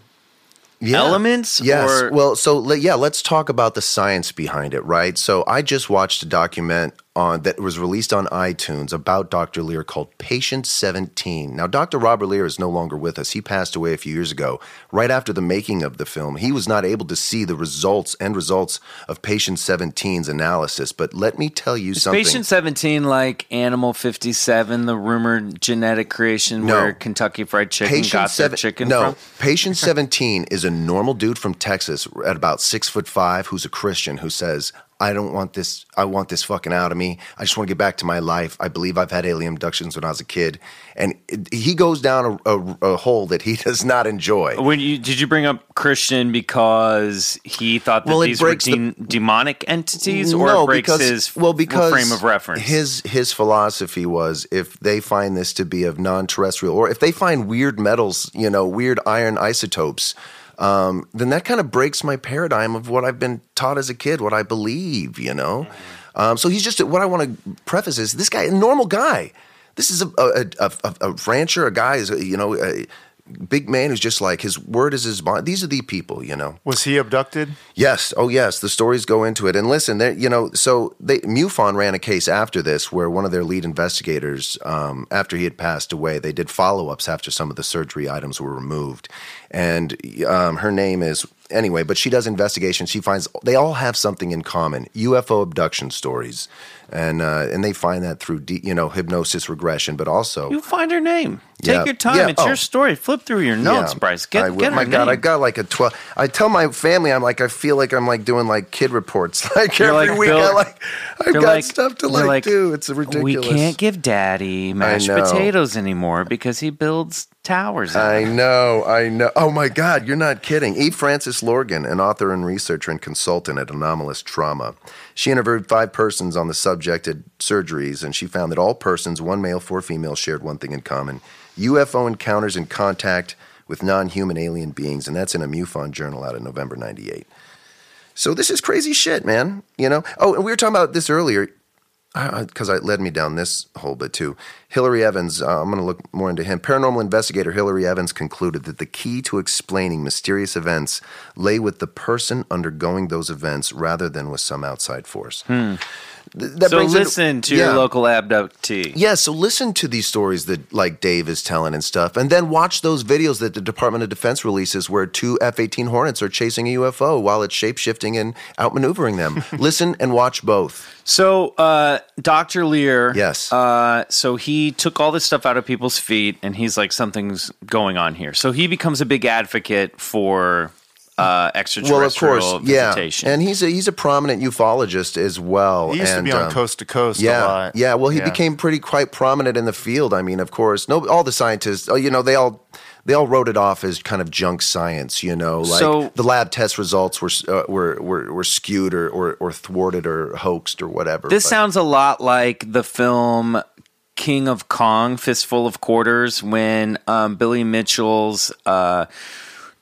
elements. Yes. Or, Well, so yeah, let's talk about the science behind it, right? So I just watched a document on that was released on iTunes about Dr. Leir called Patient 17. Now, Dr. Robert Leir is no longer with us. He passed away a few years ago. Right after the making of the film, he was not able to see the results and results of Patient 17's analysis. But let me tell you is something. Patient 17 like Animal 57, the rumored genetic creation No. where Kentucky Fried Chicken Patient got their seven, chicken no, from? patient seventeen is a normal dude from Texas at about six foot five who's a Christian who says, "I don't want this. I want this fucking out of me. I just want to get back to my life. I believe I've had alien abductions when I was a kid." And it- he goes down a, a, a hole that he does not enjoy. When you did you bring up Christian because he thought that Well, these were breaks the- demonic entities, or no, it breaks because his well, because frame of reference? His his philosophy was if they find this to be of non-terrestrial, or if they find weird metals, you know, weird iron isotopes, um, then that kind of breaks my paradigm of what I've been taught as a kid, what I believe, you know. Um, so he's just what I want to preface is this guy, a normal guy. This is a a, a, a, a rancher, a guy is you know. Big man who's just like his word is his bond. These are the people, you know. Was he abducted? Yes. Oh, yes. The stories go into it. And listen, there, you know, so they, MUFON ran a case after this where one of their lead investigators, um, after he had passed away, they did follow ups after some of the surgery items were removed. And um, her name is, anyway, but she does investigations. She finds they all have something in common UFO abduction stories. And, uh, and they find that through, de- you know, hypnosis regression, but also. you find her name. Take Yeah. your time. Yeah, It's oh. your story. Flip through your notes, Yeah, Bryce. Get, I get my God, name. I got like a twelve. I tell my family, I'm like, I feel like I'm like doing like kid reports. Like You're every like week, Bill- I like, I've got like- stuff to you're like, do. It's ridiculous. We can't give Daddy mashed potatoes anymore because he builds towers. I know, I know. Oh my God, you're not kidding. E. Frances Lorgen, an author and researcher and consultant at Anomalous Trauma. She interviewed five persons on the subjected surgeries, and she found that all persons, one male, four females, shared one thing in common UFO encounters and contact with non human alien beings. And that's in a MUFON journal out of November 98. So this is crazy shit, man. You know? Oh, and we were talking about this earlier because it led me down this whole bit too. Hilary Evans, uh, I'm going to look more into him. Paranormal investigator Hilary Evans concluded that the key to explaining mysterious events lay with the person undergoing those events rather than with some outside force. Th- that so listen to yeah. your local abductee. Yeah, so listen to these stories that like Dave is telling and stuff, and then watch those videos that the Department of Defense releases where two F-18 Hornets are chasing a UFO while it's shapeshifting and outmaneuvering them. listen and watch both. So, uh, Dr. Leir. Yes. Uh, so he took all this stuff out of people's feet, and he's like, something's going on here. So he becomes a big advocate for uh, extraterrestrial Well, of course, yeah, visitation. and he's a he's a prominent ufologist as well. He used and, to be on um, Coast to Coast Yeah, a lot. yeah. Well, he became pretty quite prominent in the field. I mean, of course, no, all the scientists, oh, you know, they all they all wrote it off as kind of junk science. You know, like So- the lab test results were uh, were, were were skewed or, or or thwarted or hoaxed or whatever. This But- sounds a lot like the film King of Kong, Fistful of Quarters, when um, Billy Mitchell's uh,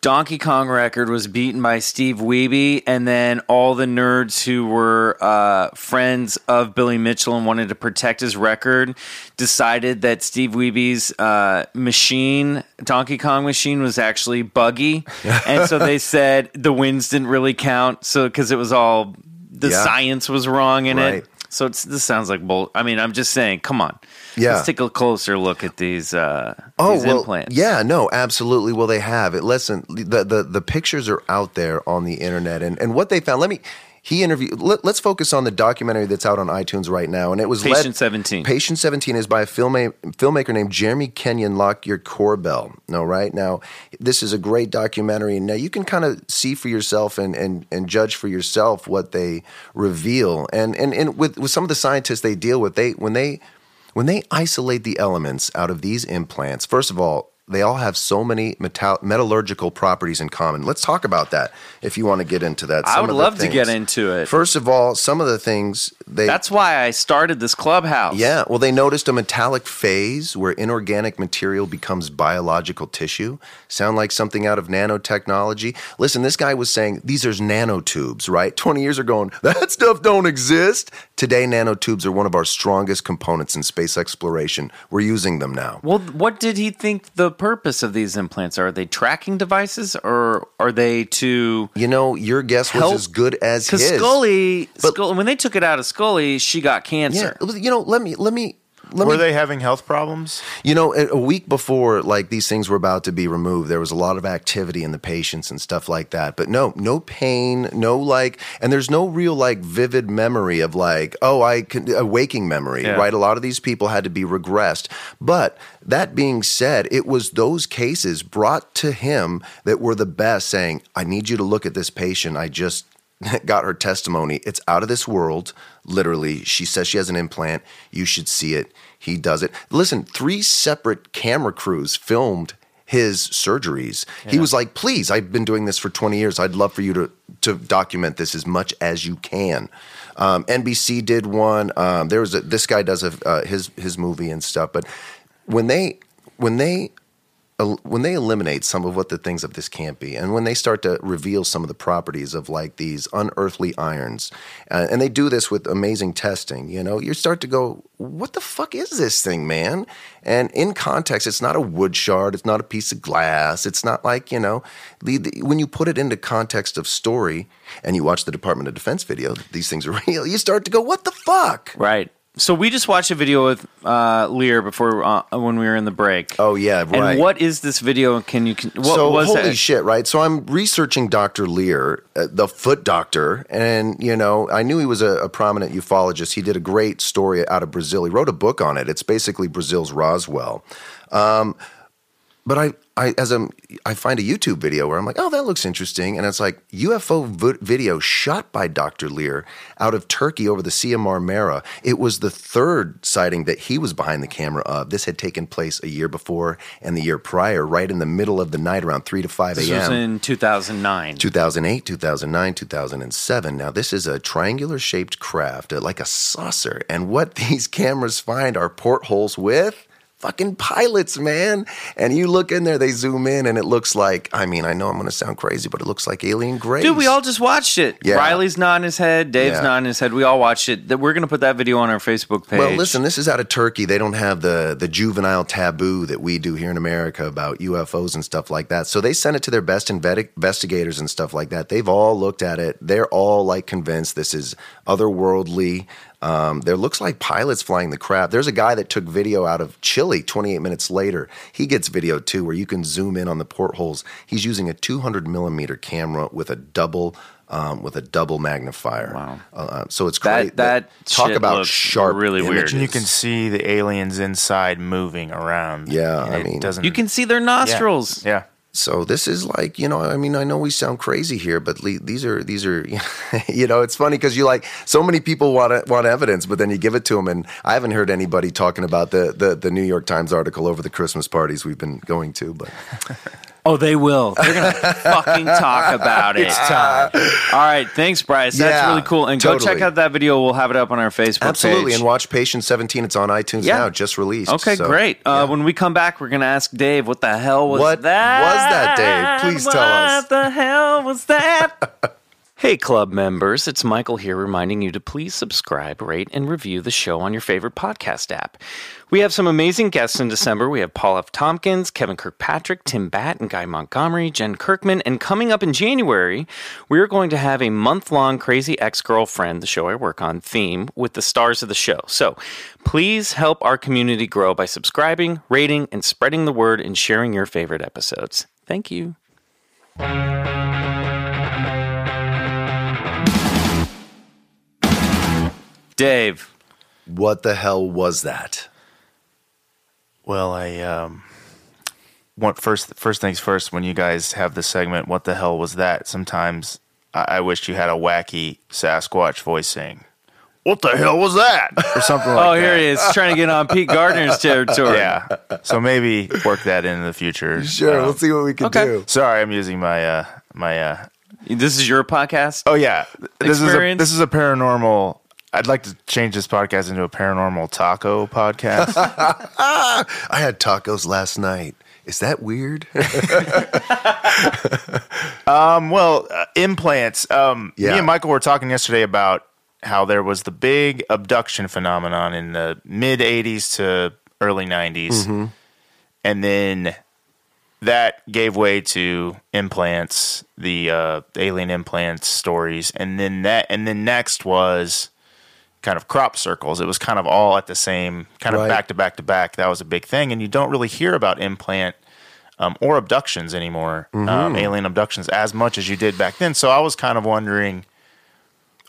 Donkey Kong record was beaten by Steve Wiebe, and then all the nerds who were uh, friends of Billy Mitchell and wanted to protect his record decided that Steve Wiebe's uh, machine, Donkey Kong machine, was actually buggy, and so they said the wins didn't really count, so because it was all the Yeah. science was wrong in Right. it. So it's, this sounds like bull. I mean, I'm just saying. Come on, Yeah. Let's take a closer look at these. Uh, Oh these well, implants. yeah, no, absolutely. Well, they have it. Listen, the, the the pictures are out there on the internet, and and what they found. Let me. He interviewed. Let, us focus on the documentary that's out on iTunes right now, and it was Patient led, 17. Patient Seventeen is by a filmma- filmmaker named Jeremy Kenyon Lockyer Corbell. No, right now, this is a great documentary. And now you can kind of see for yourself and and and judge for yourself what they reveal, and and and with with some of the scientists they deal with, they when they when they isolate the elements out of these implants, first of all, they all have so many metal- metallurgical properties in common. Let's talk about that if you want to get into that. I would love to get into it. First of all, some of the things they That's why I started this clubhouse. yeah, well, they noticed a metallic phase where inorganic material becomes biological tissue. Sound like something out of nanotechnology? Listen, this guy was saying these are nanotubes, right? 20 years ago, going, that stuff don't exist. Today, nanotubes are one of our strongest components in space exploration. We're using them now. Well, what did he think the purpose of these implants are? They tracking devices or are they to? You know, your guess was Help- as good as his. Scully, But- Scully, when they took it out of Scully, she got yeah, cancer. you know, let me, let me, let Were me they having health problems? You know, a week before like these things were about to be removed, there was a lot of activity in the patients and stuff like that. But no, no pain, no like, and there's no real like vivid memory of like, oh, I can a waking memory, Yeah. right? A lot of these people had to be regressed. But that being said, it was those cases brought to him that were the best, saying, I need you to look at this patient. I just got her testimony. It's out of this world, literally. She says she has an implant. You should see it. He does it. Listen, three separate camera crews filmed his surgeries. He was like, "Please, I've been doing this for 20 years. I'd love for you to to document this as much as you can." Um, NBC did one. Um, there was a, this guy does a, uh, his his movie and stuff. But when they when they when they eliminate some of what the things of this can't be, and when they start to reveal some of the properties of like these unearthly irons, uh, and they do this with amazing testing, you know, you start to go, "What the fuck is this thing, man?" And in context, it's not a wood shard, it's not a piece of glass, it's not like you know, the, the, when you put it into context of story, and you watch the Department of Defense video, these things are real. You start to go, "What the fuck?" Right. So we just watched a video with uh, Leir before uh, when we were in the break. Oh yeah, right. And what is this video? Can you? Can, what so was holy that? shit, right? So I'm researching Dr. Leir, uh, the foot doctor, and you know, I knew he was a, a prominent ufologist. He did a great story out of Brazil. He wrote a book on it. It's basically Brazil's Roswell. Um, but I, I as a, I find a YouTube video where I'm like, oh, that looks interesting, and it's like UFO v- video shot by Dr. Leir out of Turkey over the Sea of Marmara. It was the third sighting that he was behind the camera of. This had taken place a year before and the year prior, right in the middle of the night, around three to five a.m. This was in 2009. 2008, 2009, 2007. Now, this is a triangular shaped craft, uh, like a saucer. And what these cameras find are portholes with fucking pilots, man. And you look in there, they zoom in, and it looks like, I mean, I know I'm going to sound crazy, but it looks like alien grays. Dude, we all just watched it. Yeah. Riley's nodding his head. Dave's Yeah. nodding his head. We all watched it. That- We're going to put that video on our Facebook page. Well, listen, this is out of Turkey. They don't have the the juvenile taboo that we do here in America about UFOs and stuff like that. So they sent it to their best investigators and stuff like that. They've all looked at it. They're all like convinced this is otherworldly. Um, there looks like pilots flying the craft. There's a guy that took video out of Chile 28 minutes later. He gets video too, where you can zoom in on the portholes. He's using a 200 millimeter camera with a double. Um, with a double magnifier. Wow. Uh, so it's That- great. that talk shit about sharp, really weird. And you can see the aliens inside moving around. Yeah, And I it mean- doesn't. You can see their yeah. nostrils. Yeah. So this is like, you know, I mean, I know we sound crazy here, but le- these are these are, you know, it's funny because you like so many people want want evidence, but then you give it to them, and I haven't heard anybody talking about the the, the New York Times article over the Christmas parties we've been going to. But Oh, they will. They're gonna fucking talk about it. It's time. All right, thanks, Bryce. That's Yeah, really cool. And go totally. check out that video. We'll have it up on our Facebook absolutely, page. and watch Patient Seventeen. It's on iTunes Yeah. now, just released. Okay, So, great. Uh. When we come back, we're gonna ask Dave, "What the hell was What that? was that, Dave? Please tell us. What the hell was that?" Hey, club members, it's Michael here reminding you to please subscribe, rate, and review the show on your favorite podcast app. We have some amazing guests in December. We have Paul F. Tompkins, Kevin Kirkpatrick, Tim Batt, and Guy Montgomery, Jen Kirkman. And coming up in January, we're going to have a month long Crazy Ex Girlfriend, the show I work on, theme with the stars of the show. So please help our community grow by subscribing, rating, and spreading the word and sharing your favorite episodes. Thank you. Dave. What the hell was that? Well, I um, want first first things first. When you guys have the segment, what the hell was that? Sometimes I, I wish you had a wacky Sasquatch voice saying, "What the hell was that?" or something like Oh, that. here he is trying to get on Pete Gardner's territory. Yeah. So maybe work that in the future. Sure, Um, we'll see what we can okay. do. Sorry, I'm using my uh my uh This is your podcast? Oh yeah. This Experience? is a this is a paranormal I'd like to change this podcast into a paranormal taco podcast. I had tacos last night. Is that weird? um, well, uh, implants. Um, Yeah. Me and Michael were talking yesterday about how there was the big abduction phenomenon in the mid '80s to early '90s, and then that gave way to implants, the uh, alien implants stories, and then that, and then next was kind of crop circles. It was kind of all at the same, kind of Right. back to back to back. That was a big thing, and you don't really hear about implant um, or abductions anymore, Mm-hmm. um, alien abductions, as much as you did back then. So I was kind of wondering,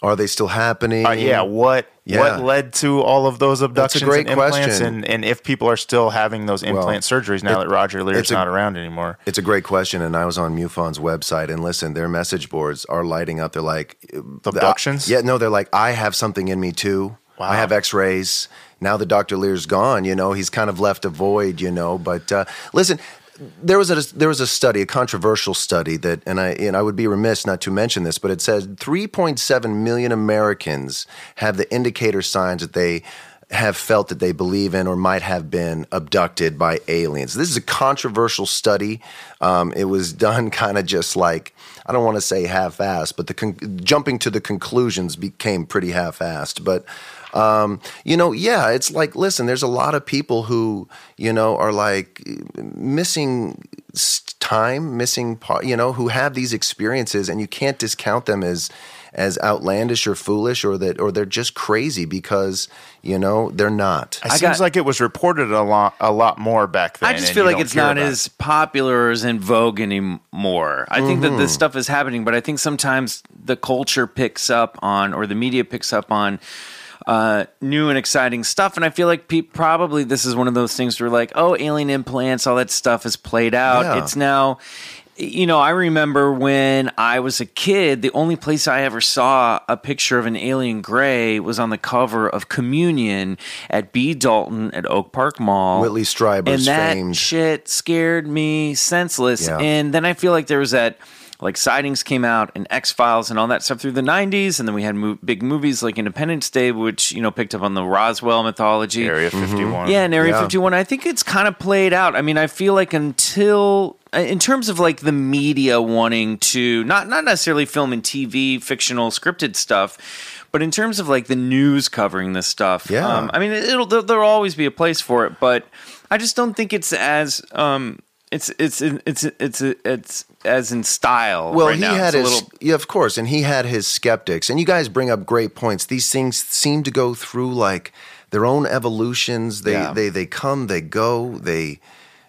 Are they still happening? uh, yeah, what Yeah. what led to all of those abductions great and implants, question. and, and if people are still having those implant surgeries now it- that Roger Leir's it's a- not around anymore. It's a great question, and I was on MUFON's website, and listen, their message boards are lighting up. They're like Abductions? yeah, no, they're like, I have something in me too. Wow. I have X-rays. Now that Dr. Leir's gone, you know, he's kind of left a void, you know. But uh, listen, there was a there was a study, a controversial study that, and I and I would be remiss not to mention this, but it said 3.7 million Americans have the indicator signs that they have felt that they believe in or might have been abducted by aliens. This is a controversial study. Um, it was done kind of just like I don't want to say half-assed, but the con- jumping to the conclusions became pretty half-assed. But um, you know, yeah, it's like listen, there's a lot of people who you know are like missing time, missing part, you know, who have these experiences, and you can't discount them as as outlandish or foolish or that or they're just crazy because you know they're not. It I seems got- like it was reported a lot a lot more back then. I just feel like it's not about it. as popular or as in vogue anymore. I think that Mm-hmm. this stuff is happening, but I think sometimes the culture picks up on, or the media picks up on, uh, new and exciting stuff. And I feel like pe- probably this is one of those things where like, oh, alien implants, all that stuff is played out. Yeah. It's now. You know, I remember when I was a kid, the only place I ever saw a picture of an alien gray was on the cover of Communion at B. Dalton at Oak Park Mall. Whitley Strieber's and that famed- shit scared me senseless. Yeah. And then I feel like there was that like sightings came out and X Files and all that stuff through the '90s, and then we had mo- big movies like Independence Day, which you know picked up on the Roswell mythology. Area 51. Yeah, and Area Yeah. 51. I think it's kind of played out. I mean, I feel like until uh, in terms of like the media wanting to not not necessarily film and TV fictional scripted stuff, but in terms of like the news covering this stuff. Yeah. um, I mean, it'll there, there'll always be a place for it, but I just don't think it's as um it's it's it's it's it's, it's as in style. Well, right he now. had It's a his little- yeah, of course, and he had his skeptics. And you guys bring up great points. These things seem to go through like their own evolutions. They Yeah. they they come, they go, they.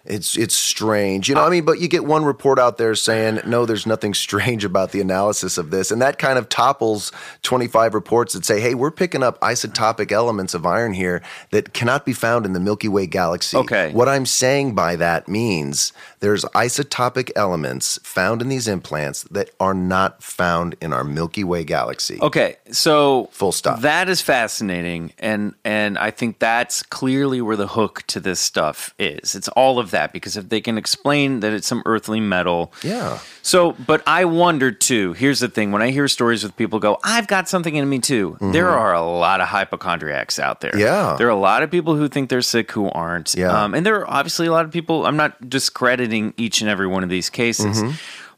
It's it's strange, you know. I mean, but you get one report out there saying no, there's nothing strange about the analysis of this, and that kind of topples 25 reports that say, hey, we're picking up isotopic elements of iron here that cannot be found in the Milky Way galaxy. Okay. What I'm saying by that means there's isotopic elements found in these implants that are not found in our Milky Way galaxy. Okay, so Full stop. That is fascinating, and and I think that's clearly where the hook to this stuff is. It's all of that because if they can explain that it's some earthly metal, Yeah. So, but I wonder too. Here's the thing: when I hear stories with people go, "I've got something in me too," there are a lot of hypochondriacs out there. Mm-hmm. Yeah. there are a lot of people who think they're sick who aren't. Yeah. um, and there are obviously a lot of people. I'm not discrediting each and every one of these cases. Mm-hmm.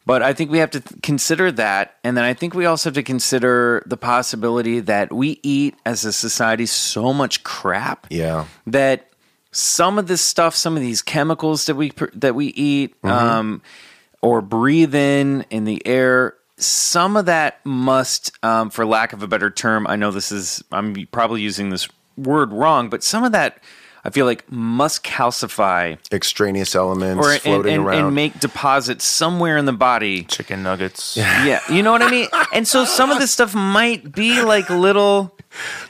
But I think we have to th- consider that. And then I think we also have to consider the possibility that we eat as a society so much crap Yeah. that some of this stuff, some of these chemicals that we that we eat Mm-hmm. um, or breathe in in the air, some of that must, um, for lack of a better term, I know this is I'm probably using this word wrong, but some of that I feel like must calcify Extraneous elements or floating and, around. and make deposits somewhere in the body. Chicken nuggets. Yeah, you know what I mean. And so some of this stuff might be like little.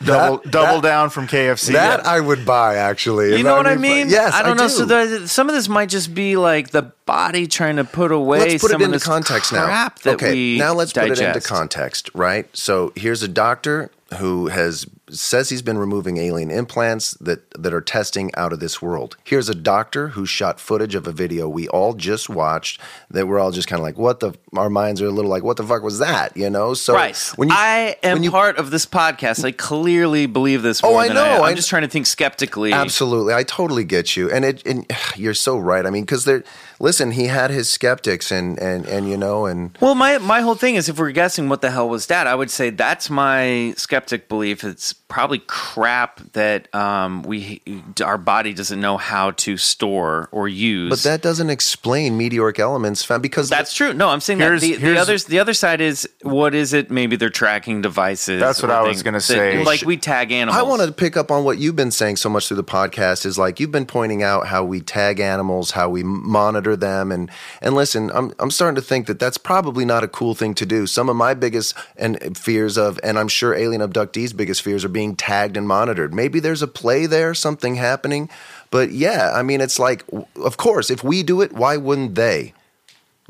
Double That- double that- down from KFC. that I would buy actually. You If know what I be- mean? Yes, I don't know. do. So the, some of this might just be like the body trying to put away. let's put some it into context now. okay, now let's put it into context, right? So here's a doctor who has says he's been removing alien implants that that are testing out of this world. Here's a doctor who shot footage of a video we all just watched that we're all just kind of like, what the? Our minds are a little like, what the fuck was that? You know? So Bryce, when you, I am you- part of this podcast. I clearly believe this. Oh, I know. I, am I- just trying to think skeptically. Absolutely, I totally get you, and it. And you're so right. I mean, because there. Listen, he had his skeptics, and and and you know, and Well, my my whole thing is if we're guessing what the hell was that, I would say that's my skeptic belief. It's probably crap that um, we our body doesn't know how to store or use. but that doesn't explain meteoric elements found because That's true. No, I'm saying that Here's- the, the here's- others the other side is what is it? Maybe they're tracking devices. That's what or I was gonna that- say. Like we tag animals. I want to pick up on what you've been saying so much through the podcast is like you've been pointing out how we tag animals, how we monitor them, and and listen, I'm I'm starting to think that that's probably not a cool thing to do. Some of my biggest and fears of, and I'm sure alien abductees' biggest fears are being tagged and monitored. Maybe there's a play there, something happening, but yeah, I mean, it's like, of course, if we do it, why wouldn't they?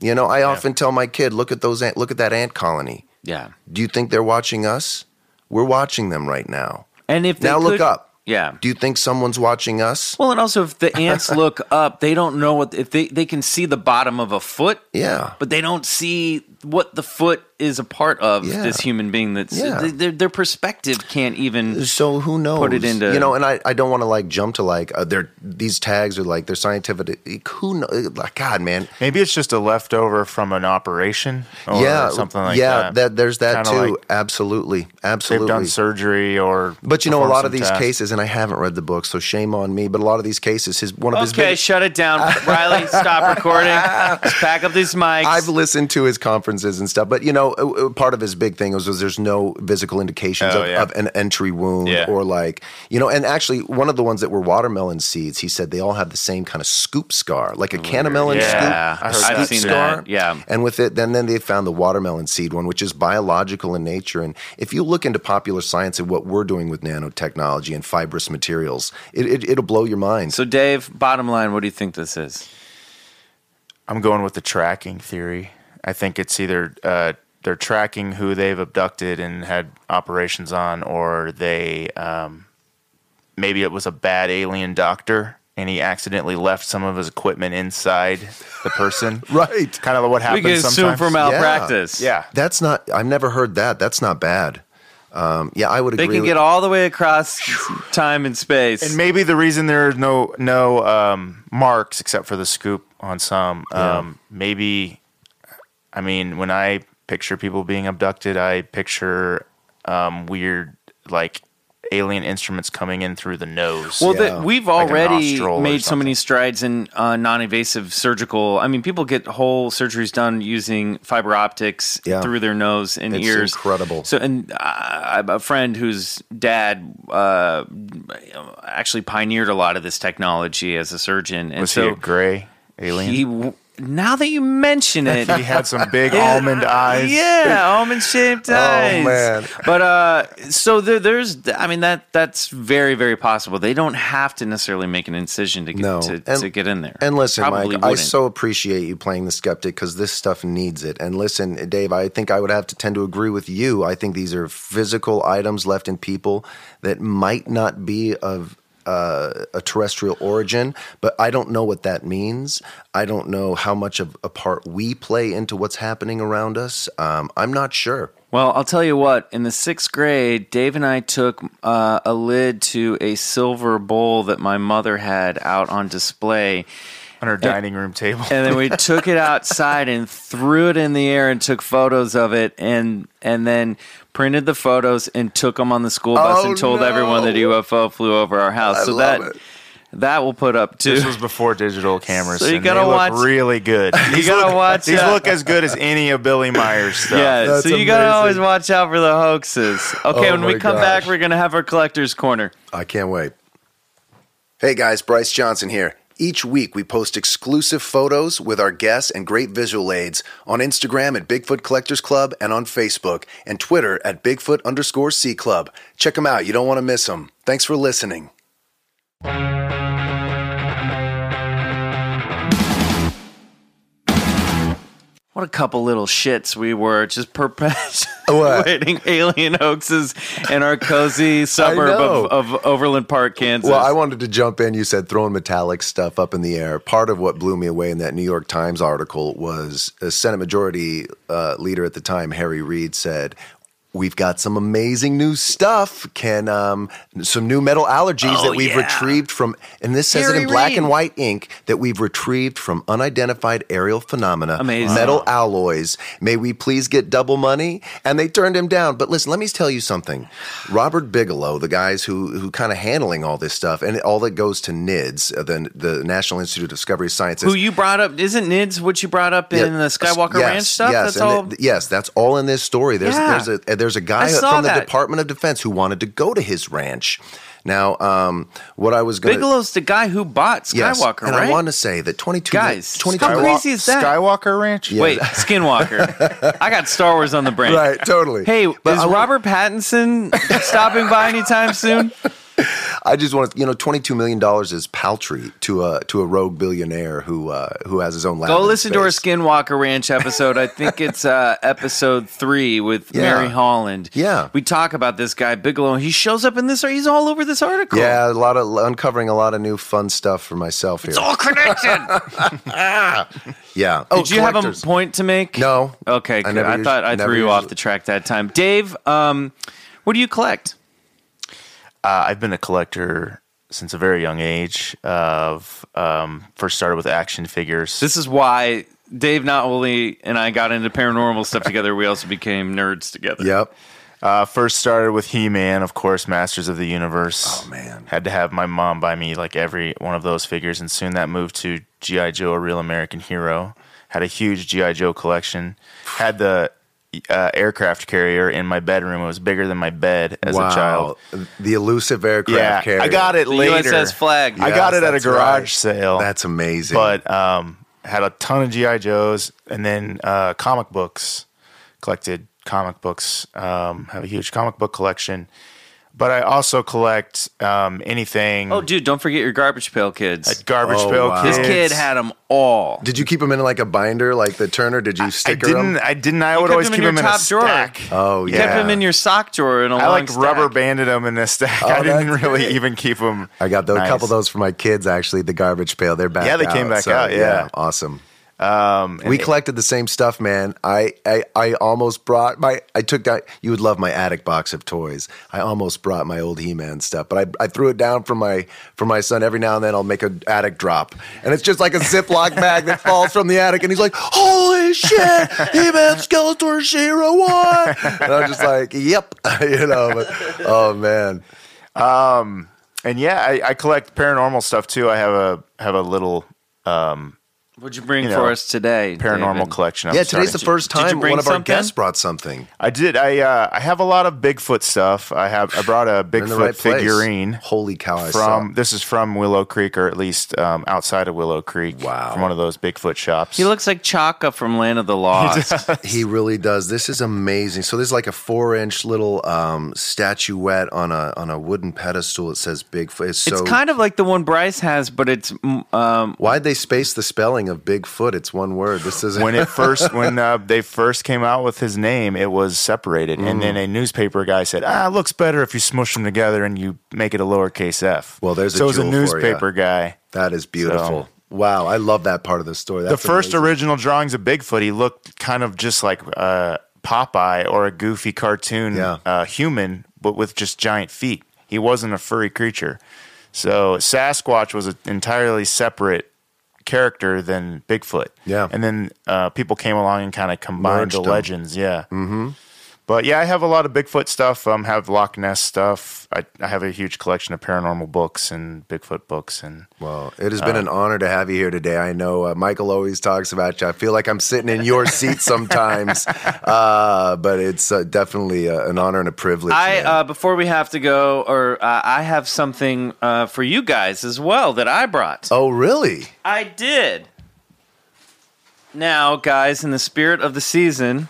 You know, I often tell my kid, look at those, ant, look at that ant colony. Yeah. Do you think they're watching us? We're watching them right now. And if they Now look up. Yeah. Do you think someone's watching us? Well, and also if the ants look up, they don't know what if they they can see the bottom of a foot, Yeah. but they don't see what the foot is a part of. Yeah. This human being that's Yeah. th- their their perspective can't even. So who knows? Put it into- you know, and I, I don't want to like jump to like uh, they're these tags are like they're scientific. Who know? Like God, man. Maybe it's just a leftover from an operation or yeah, something like yeah. that. there's that Kinda too. like absolutely, They've absolutely. done surgery or. but you know, a lot of these tasks. cases, and I haven't read the book, so shame on me. But a lot of these cases, his one of his Okay, big, shut it down, Riley. Stop recording. Just pack up these mics. I've listened to his conferences and stuff, but you know, uh, uh, part of his big thing was, was there's no physical indications Oh, of, yeah. of an entry wound Yeah. or like you know. And actually, one of the ones that were watermelon seeds, he said they all have the same kind of scoop scar, like a cannamelon Yeah, scoop, I a heard scoop that seen scar. that, yeah. And with it, then then they found the watermelon seed one, which is biological in nature. And if you look into popular science and what we're doing with nanotechnology and fibrous materials, it, it, it'll blow your mind. so, Dave. Bottom line, what do you think this is? I'm going with the tracking theory. I think it's either uh, they're tracking who they've abducted and had operations on, or they um, maybe it was a bad alien doctor and he accidentally left some of his equipment inside the person. right. Kind of what We happens can assume sometimes. for malpractice. yeah. That's not. I've never heard that. That's not bad. Um, yeah, I would agree. They can get all the way across time and space. And maybe the reason there are no no um, marks except for the scoop on some, Yeah. um, maybe, I mean, when I picture people being abducted, I picture um, weird like alien instruments coming in through the nose. Well, Yeah. the, we've already nostril or made so many strides in uh, non-invasive surgical. I mean, people get whole surgeries done using fiber optics Yeah. through their nose and It's ears. incredible. So, and uh, I have a friend whose dad uh, actually pioneered a lot of this technology as a surgeon, and was so he a gray alien? he. Now that you mention it, he had some big almond eyes. yeah, almond shaped eyes. Oh, man. But uh, so there, there's, I mean that that's very very possible. They don't have to necessarily make an incision to get No. to, And- to get in there. And listen, Probably Mike, I wouldn't. so appreciate you playing the skeptic because this stuff needs it. And listen, Dave, I think I would have to tend to agree with you. I think these are physical items left in people that might not be of uh, a terrestrial origin, but I don't know what that means. I don't know how much of a part we play into what's happening around us. Um, I'm not sure. Well, I'll tell you what. In the sixth grade, Dave and I took uh, a lid to a silver bowl that my mother had out on display. on her dining room table. and then we took it outside and threw it in the air and took photos of it and and then printed the photos and took them on the school bus Oh, and told no. everyone that UFO flew over our house. I so love that it. that will put up too. This was before digital cameras. So you gotta they look watch- really good. You gotta look, watch These out. look as good as any of Billy Meier's stuff. yeah, That's so you gotta always watch out for the hoaxes. Okay, Oh when we come gosh. back, we're gonna have our collector's corner. I can't wait. Hey guys, Bryce Johnson here. Each week we post exclusive photos with our guests and great visual aids on Instagram at Bigfoot Collectors Club and on Facebook and Twitter at Bigfoot underscore C Club. Check them out. You don't want to miss them. Thanks for listening. What a couple little shits we were, just perpetuating alien hoaxes in our cozy suburb of, of Overland Park, Kansas. Well, I wanted to jump in. You said throwing metallic stuff up in the air. Part of what blew me away in that New York Times article was a Senate Majority uh, Leader at the time, Harry Reid, said, We've got some amazing new stuff. Can um, some new metal allergies Oh, that we've yeah. retrieved from, and this says it Harry in black and white ink that we've retrieved from unidentified aerial phenomena, Amazing. metal alloys. May we please get double money? And they turned him down. But listen, let me tell you something. Robert Bigelow, the guys who who kind of handling all this stuff, and all that goes to NIDS, uh, the the National Institute of Discovery Sciences. Who you brought up? Isn't Nids what you brought up in Yeah, the Skywalker yes, Ranch stuff? Yes, That's all. yes, that's all in this story. There's Yeah. there's a there's a guy from the. Department of Defense who wanted to go to his ranch. Now, um, what I was going to Bigelow's the guy who bought Skywalker, yes, Skywalker, and right? I want to say that 22 Guys, 22 how crazy is that? Skywalker Ranch? Wait, Skinwalker. I got Star Wars on the brain. Right, totally. Hey, But is I- Robert Pattinson stopping by anytime soon? I just want to, you know, twenty two million dollars is paltry to a to a rogue billionaire who uh, who has his own lab. Go listen to our. Skinwalker Ranch episode. I think it's uh, episode three with Yeah. Mary Holland. Yeah. we talk about this guy Bigelow. He shows up in this. He's all over this article. Yeah, a lot of uncovering a lot of new fun stuff for myself here. it's all connected. yeah. Oh, Did you have a point to make? No. Okay, I I, thought I threw you off the track that time. Dave, um, what do you collect? Uh, I've been a collector since a very young age. Of um, first started with action figures. This is why Dave not only and I got into paranormal stuff together, we also became nerds together. Yep. Uh, first started with He Man, of course, Masters of the Universe. Oh, man. Had to have my mom buy me like every one of those figures, and soon that moved to G.I. Joe, a real American hero. Had a huge G.I. Joe collection. Had the uh, aircraft carrier in my bedroom. It was bigger than my bed as wow. a child. The elusive aircraft Yeah, carrier. I got it The later. USS Flag. I got it at a garage right. sale. That's amazing. but um, had a ton of GI Joes, and then uh, comic books. Collected comic books. Um, have a huge comic book collection, but I also collect um, anything. Oh, dude, don't forget your garbage pail kids. garbage Oh, pail wow. This kid had them all. did you keep them in like a binder, like the Turner? Did you I sticker didn't. them? I didn't. I You would kept always them in keep your them in a top drawer. stack. Oh You yeah. kept them in your sock drawer in a I long like stack. rubber banded them in a stack. Oh, I didn't that's really great. even keep them. I got those, a couple of those for my kids actually. The garbage pail, they're back. Yeah, they out, came back so, out, yeah. awesome. Um, We collected the same stuff, man. I, I I almost brought my. I took that. You would love my attic box of toys. I almost brought my old He-Man stuff, but I, I threw it down for my for my son. Every now and then, I'll make an attic drop, and it's just like a Ziploc bag that falls from the attic, and he's like, "Holy shit, He-Man, Skeletor, She-Ra, what?" And I'm just like, "Yep," you know. But, oh man, And yeah, I, I collect paranormal stuff too. I have a have a little What'd you bring You for know, us today? paranormal David? collection. I'm yeah, today's the starting to- first time bring one of our something? guests brought something. I did. I uh, I have a lot of Bigfoot stuff. I have. I brought a You're in the Bigfoot right place. figurine Holy cow! I from. saw. This is from Willow Creek, or at least um, outside of Willow Creek. Wow. From one of those Bigfoot shops. He looks like Chaka from Land of the Lost. He really does. This is amazing. So there's like a four inch little um, statuette on a on a wooden pedestal. It says Bigfoot. It's, so, it's kind of like the one Bryce has, but it's um, Why'd they space the spelling of Bigfoot? It's one word. This is when it first when uh, they first came out with his name, it was separated, and then Mm. a newspaper guy said, "Ah, it looks better if you smush them together and you make it a lowercase f." Well, there's a so it was a newspaper guy. that is beautiful. Wow, I love that part of the story. the first amazing. original drawings of Bigfoot, he looked kind of just like uh, Popeye or a goofy cartoon Yeah. uh, human, but with just giant feet. He wasn't a furry creature. So Sasquatch was an entirely separate character than Bigfoot. Yeah. and then uh, people came along and kind of combined Merged the them. legends. Yeah. Mm-hmm. But yeah, I have a lot of Bigfoot stuff. Um, have Loch Ness stuff. I, I have a huge collection of paranormal books and Bigfoot books and. Well, it has been an honor to have you here today. I know uh, Michael always talks about you. I feel like I'm sitting in your seat sometimes, uh, but it's uh, definitely uh, an honor and a privilege. I uh, before we have to go, or uh, I have something uh, for you guys as well that I brought. oh, really? I did. Now, guys, in the spirit of the season,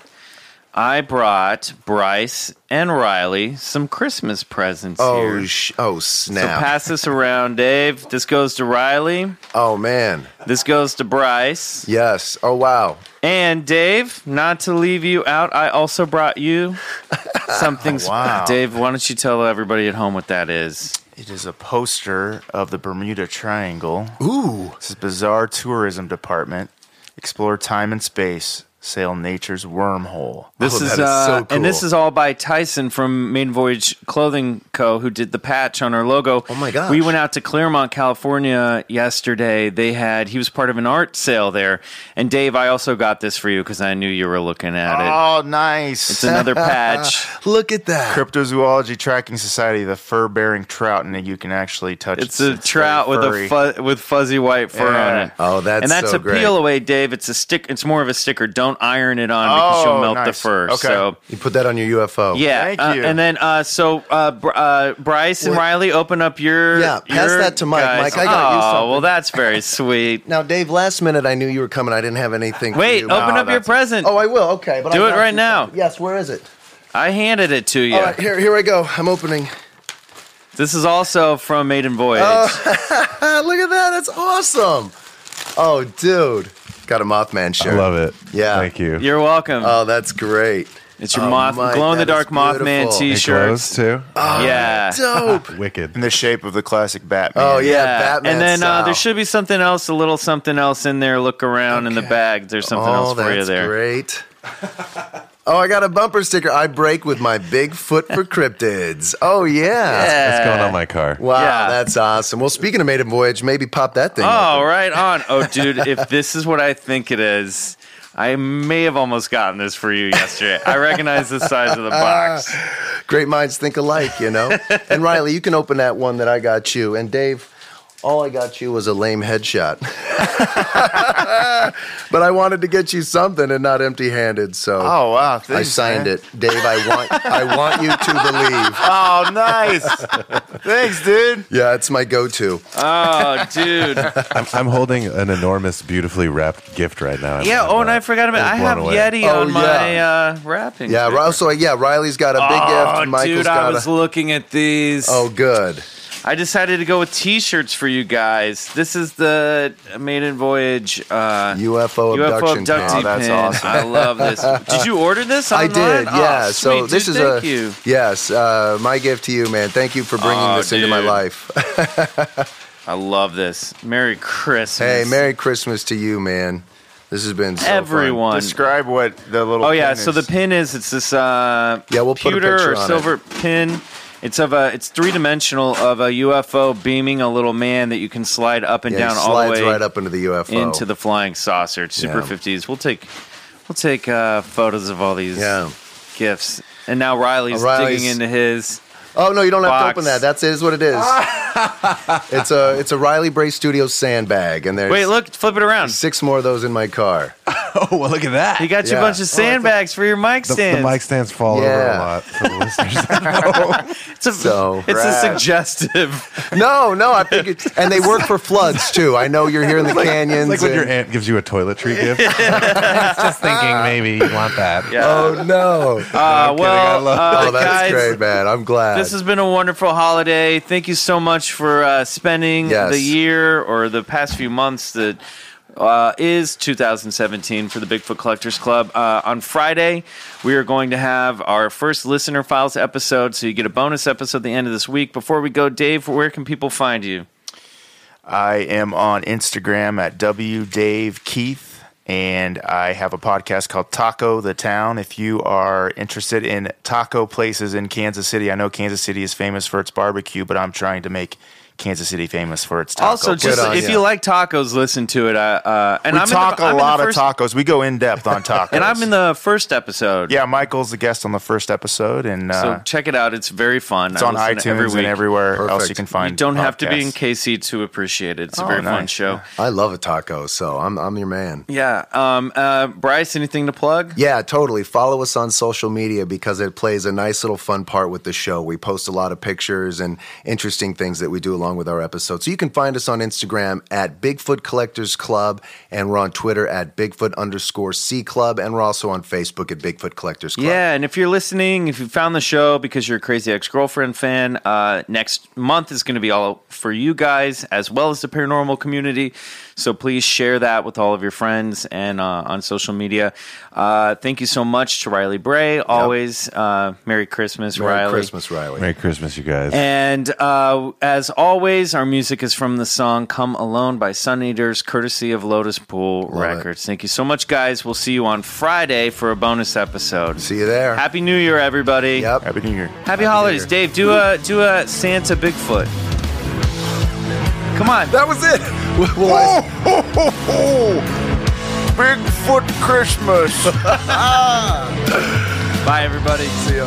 I brought Bryce and Riley some Christmas presents Oh, here. sh- oh, snap. So pass this around, Dave. This goes to Riley. oh, man. This goes to Bryce. Yes. Oh, wow. And Dave, not to leave you out, I also brought you something. sp- Wow. Dave, why don't you tell everybody at home what that is? It is a poster of the Bermuda Triangle. Ooh. This is Bizarre Tourism Department. Explore time and space. Sail nature's wormhole. This Oh, is, that is uh, so and this is all by Tyson from Maiden Voyage Clothing Co. who did the patch on our logo. Oh my god! We went out to Claremont, California yesterday. They had he was part of an art sale there. And Dave, I also got this for you because I knew you were looking at it. Oh, nice. It's another patch. Look at that. Cryptozoology Tracking Society, the fur-bearing trout, and you can actually touch. It. It's a trout with a fu- with fuzzy white fur Yeah. on it. Oh, that's and that's so a great. peel away, Dave. It's a stick. It's more of a sticker. Don't iron it on because you'll Oh, melt the nice. fur. Okay. So You put that on your UFO. yeah. Thank uh, you. and then uh, so uh, Br- uh, Bryce and Wait. Riley, open up your Yeah, pass your that to Mike. guys- Mike, I got you oh, something. well, that's very sweet. Now, Dave, last minute I knew you were coming. I didn't have anything. for Wait, you. open No, up your that's- present. Oh, I will. Okay, but Do I it got right you now. something. Yes, where is it? I handed it to you. All right, here, here I go. I'm opening. This is also from Maiden Voyage. Ah, look at that. That's awesome. Oh, dude. Got a Mothman shirt. I love it. Yeah. Thank you. You're welcome. Oh, that's great. it's your oh, moth, Mike, glow in the dark Mothman T-shirt. glows too. yeah. Dope. Wicked. in the shape of the classic Batman. Oh, yeah. Batman and then uh, there should be something else, a little something else in there. Look around in the bag. There's something oh, else for you that's there. great. oh, I got a bumper sticker. I break with my big foot for cryptids. Oh, yeah. That's going on my car. Wow, Yeah. that's awesome. Well, speaking of Maiden Voyage, maybe pop that thing. Oh, open. right on. Oh, dude, if this is what I think it is, I may have almost gotten this for you yesterday. I recognize the size of the ah, box. Great minds think alike, you know? and Riley, you can open that one that I got you. And Dave, all I got you was a lame headshot. but I wanted to get you something and not empty handed. So Oh wow! I signed man. it. Dave, I want I want you to believe. Oh, nice. Thanks, dude. Yeah, it's my go to. Oh, dude. I'm, I'm holding an enormous, beautifully wrapped gift right now. Yeah. I'm, Oh, and uh, I forgot about. I I'm have away. Yeti Oh, on my uh, wrapping. Yeah, sticker. Ri- so yeah, Riley's got a big Oh, gift. Michael's dude, I got was a looking at these. Oh good. I decided to go with T-shirts for you guys. This is the Maiden Voyage uh, UFO UFO abduction. abductee pin. Oh, that's pin. awesome. I love this. Did you order this? I Online? did, Oh, yeah. so sweet, this is thank a you. yes. Uh, my gift to you, man. Thank you for bringing Oh, this into my life. I love this. Merry Christmas. hey, Merry Christmas to you, man. This has been so fun. everyone. Describe what the little. Oh yeah, pin so the pin is it's this uh Yeah, we'll put a pewter picture or on it. silver pin. It's of a it's three dimensional of a UFO beaming a little man that you can slide up and Yeah, down all the slides way right up into the UFO. into the flying saucer. It's super Yeah. fifties. We'll take we'll take uh, photos of all these Yeah. gifts. And now Riley's, Riley's- digging into his. Oh no, you don't have to open that. That's it. Is what it is. it's a it's a Riley Bray Studios sandbag, and there's Wait, look, flip it around. six more of those in my car. Oh, well, look at that. You got you a bunch of sandbags for your mic the, stands. the mic stands fall over a lot for the listeners. It's a, So- it's a suggestive. No, no, I think it's and they work for floods too. I know you're here in the canyons. it's like when your aunt gives you a toiletry gift. It's just thinking maybe you want that. Yeah. oh no! Uh, kidding, I well, love- uh, oh, that's guys, great, man. I'm glad. This has been a wonderful holiday. Thank you so much for uh, spending Yes. the year or the past few months that uh, is 2017 for the Bigfoot Collectors Club. Uh, on Friday, we are going to have our first listener files episode, so you get a bonus episode at the end of this week. Before we go, Dave, where can people find you? I am on Instagram at wdavekeith, and I have a podcast called Taco the Town. If you are interested in taco places in Kansas City, I know Kansas City is famous for its barbecue, but I'm trying to make Kansas City famous for its tacos. Also, just on if ya. you like tacos, listen to it. Uh, uh, and we I'm talk the, I'm a lot first- of tacos. We go in depth on tacos. And I'm in the first episode. yeah. Michael's the guest on the first episode, and uh, So check it out. It's very fun. it's I on listen iTunes every week. and everywhere else you can find. You don't have to be in podcasts. KC to appreciate it. It's a Oh, very fun show. I love a taco, so I'm I'm your man. Yeah. Um, uh, Bryce, anything to plug? Yeah, totally. Follow us on social media because it plays a nice little fun part with the show. We post a lot of pictures and interesting things that we do along with our episodes. So you can find us on Instagram at Bigfoot Collectors Club, and we're on Twitter at Bigfoot underscore C Club, and we're also on Facebook at Bigfoot Collectors Club. Yeah, and if you're listening, if you found the show because you're a Crazy Ex Girlfriend fan, uh, next month is going to be all for you guys as well as the paranormal community. So please share that with all of your friends and uh, on social media. Uh, thank you so much to Riley Bray. Always uh, Merry Christmas, Riley. Merry Riley. Christmas, Riley. Merry Christmas, you guys. And uh, as always, our music is from the song Come Alone by Suneaters, courtesy of Lotuspool it. Records. Thank you so much, guys. We'll see you on Friday for a bonus episode. See you there. Happy New Year, everybody. Yep. Happy New Year. Happy holidays. Dave, do a do a Santa Bigfoot. Come on. That was it. Well, I- Bigfoot Christmas. Bye, everybody. See ya.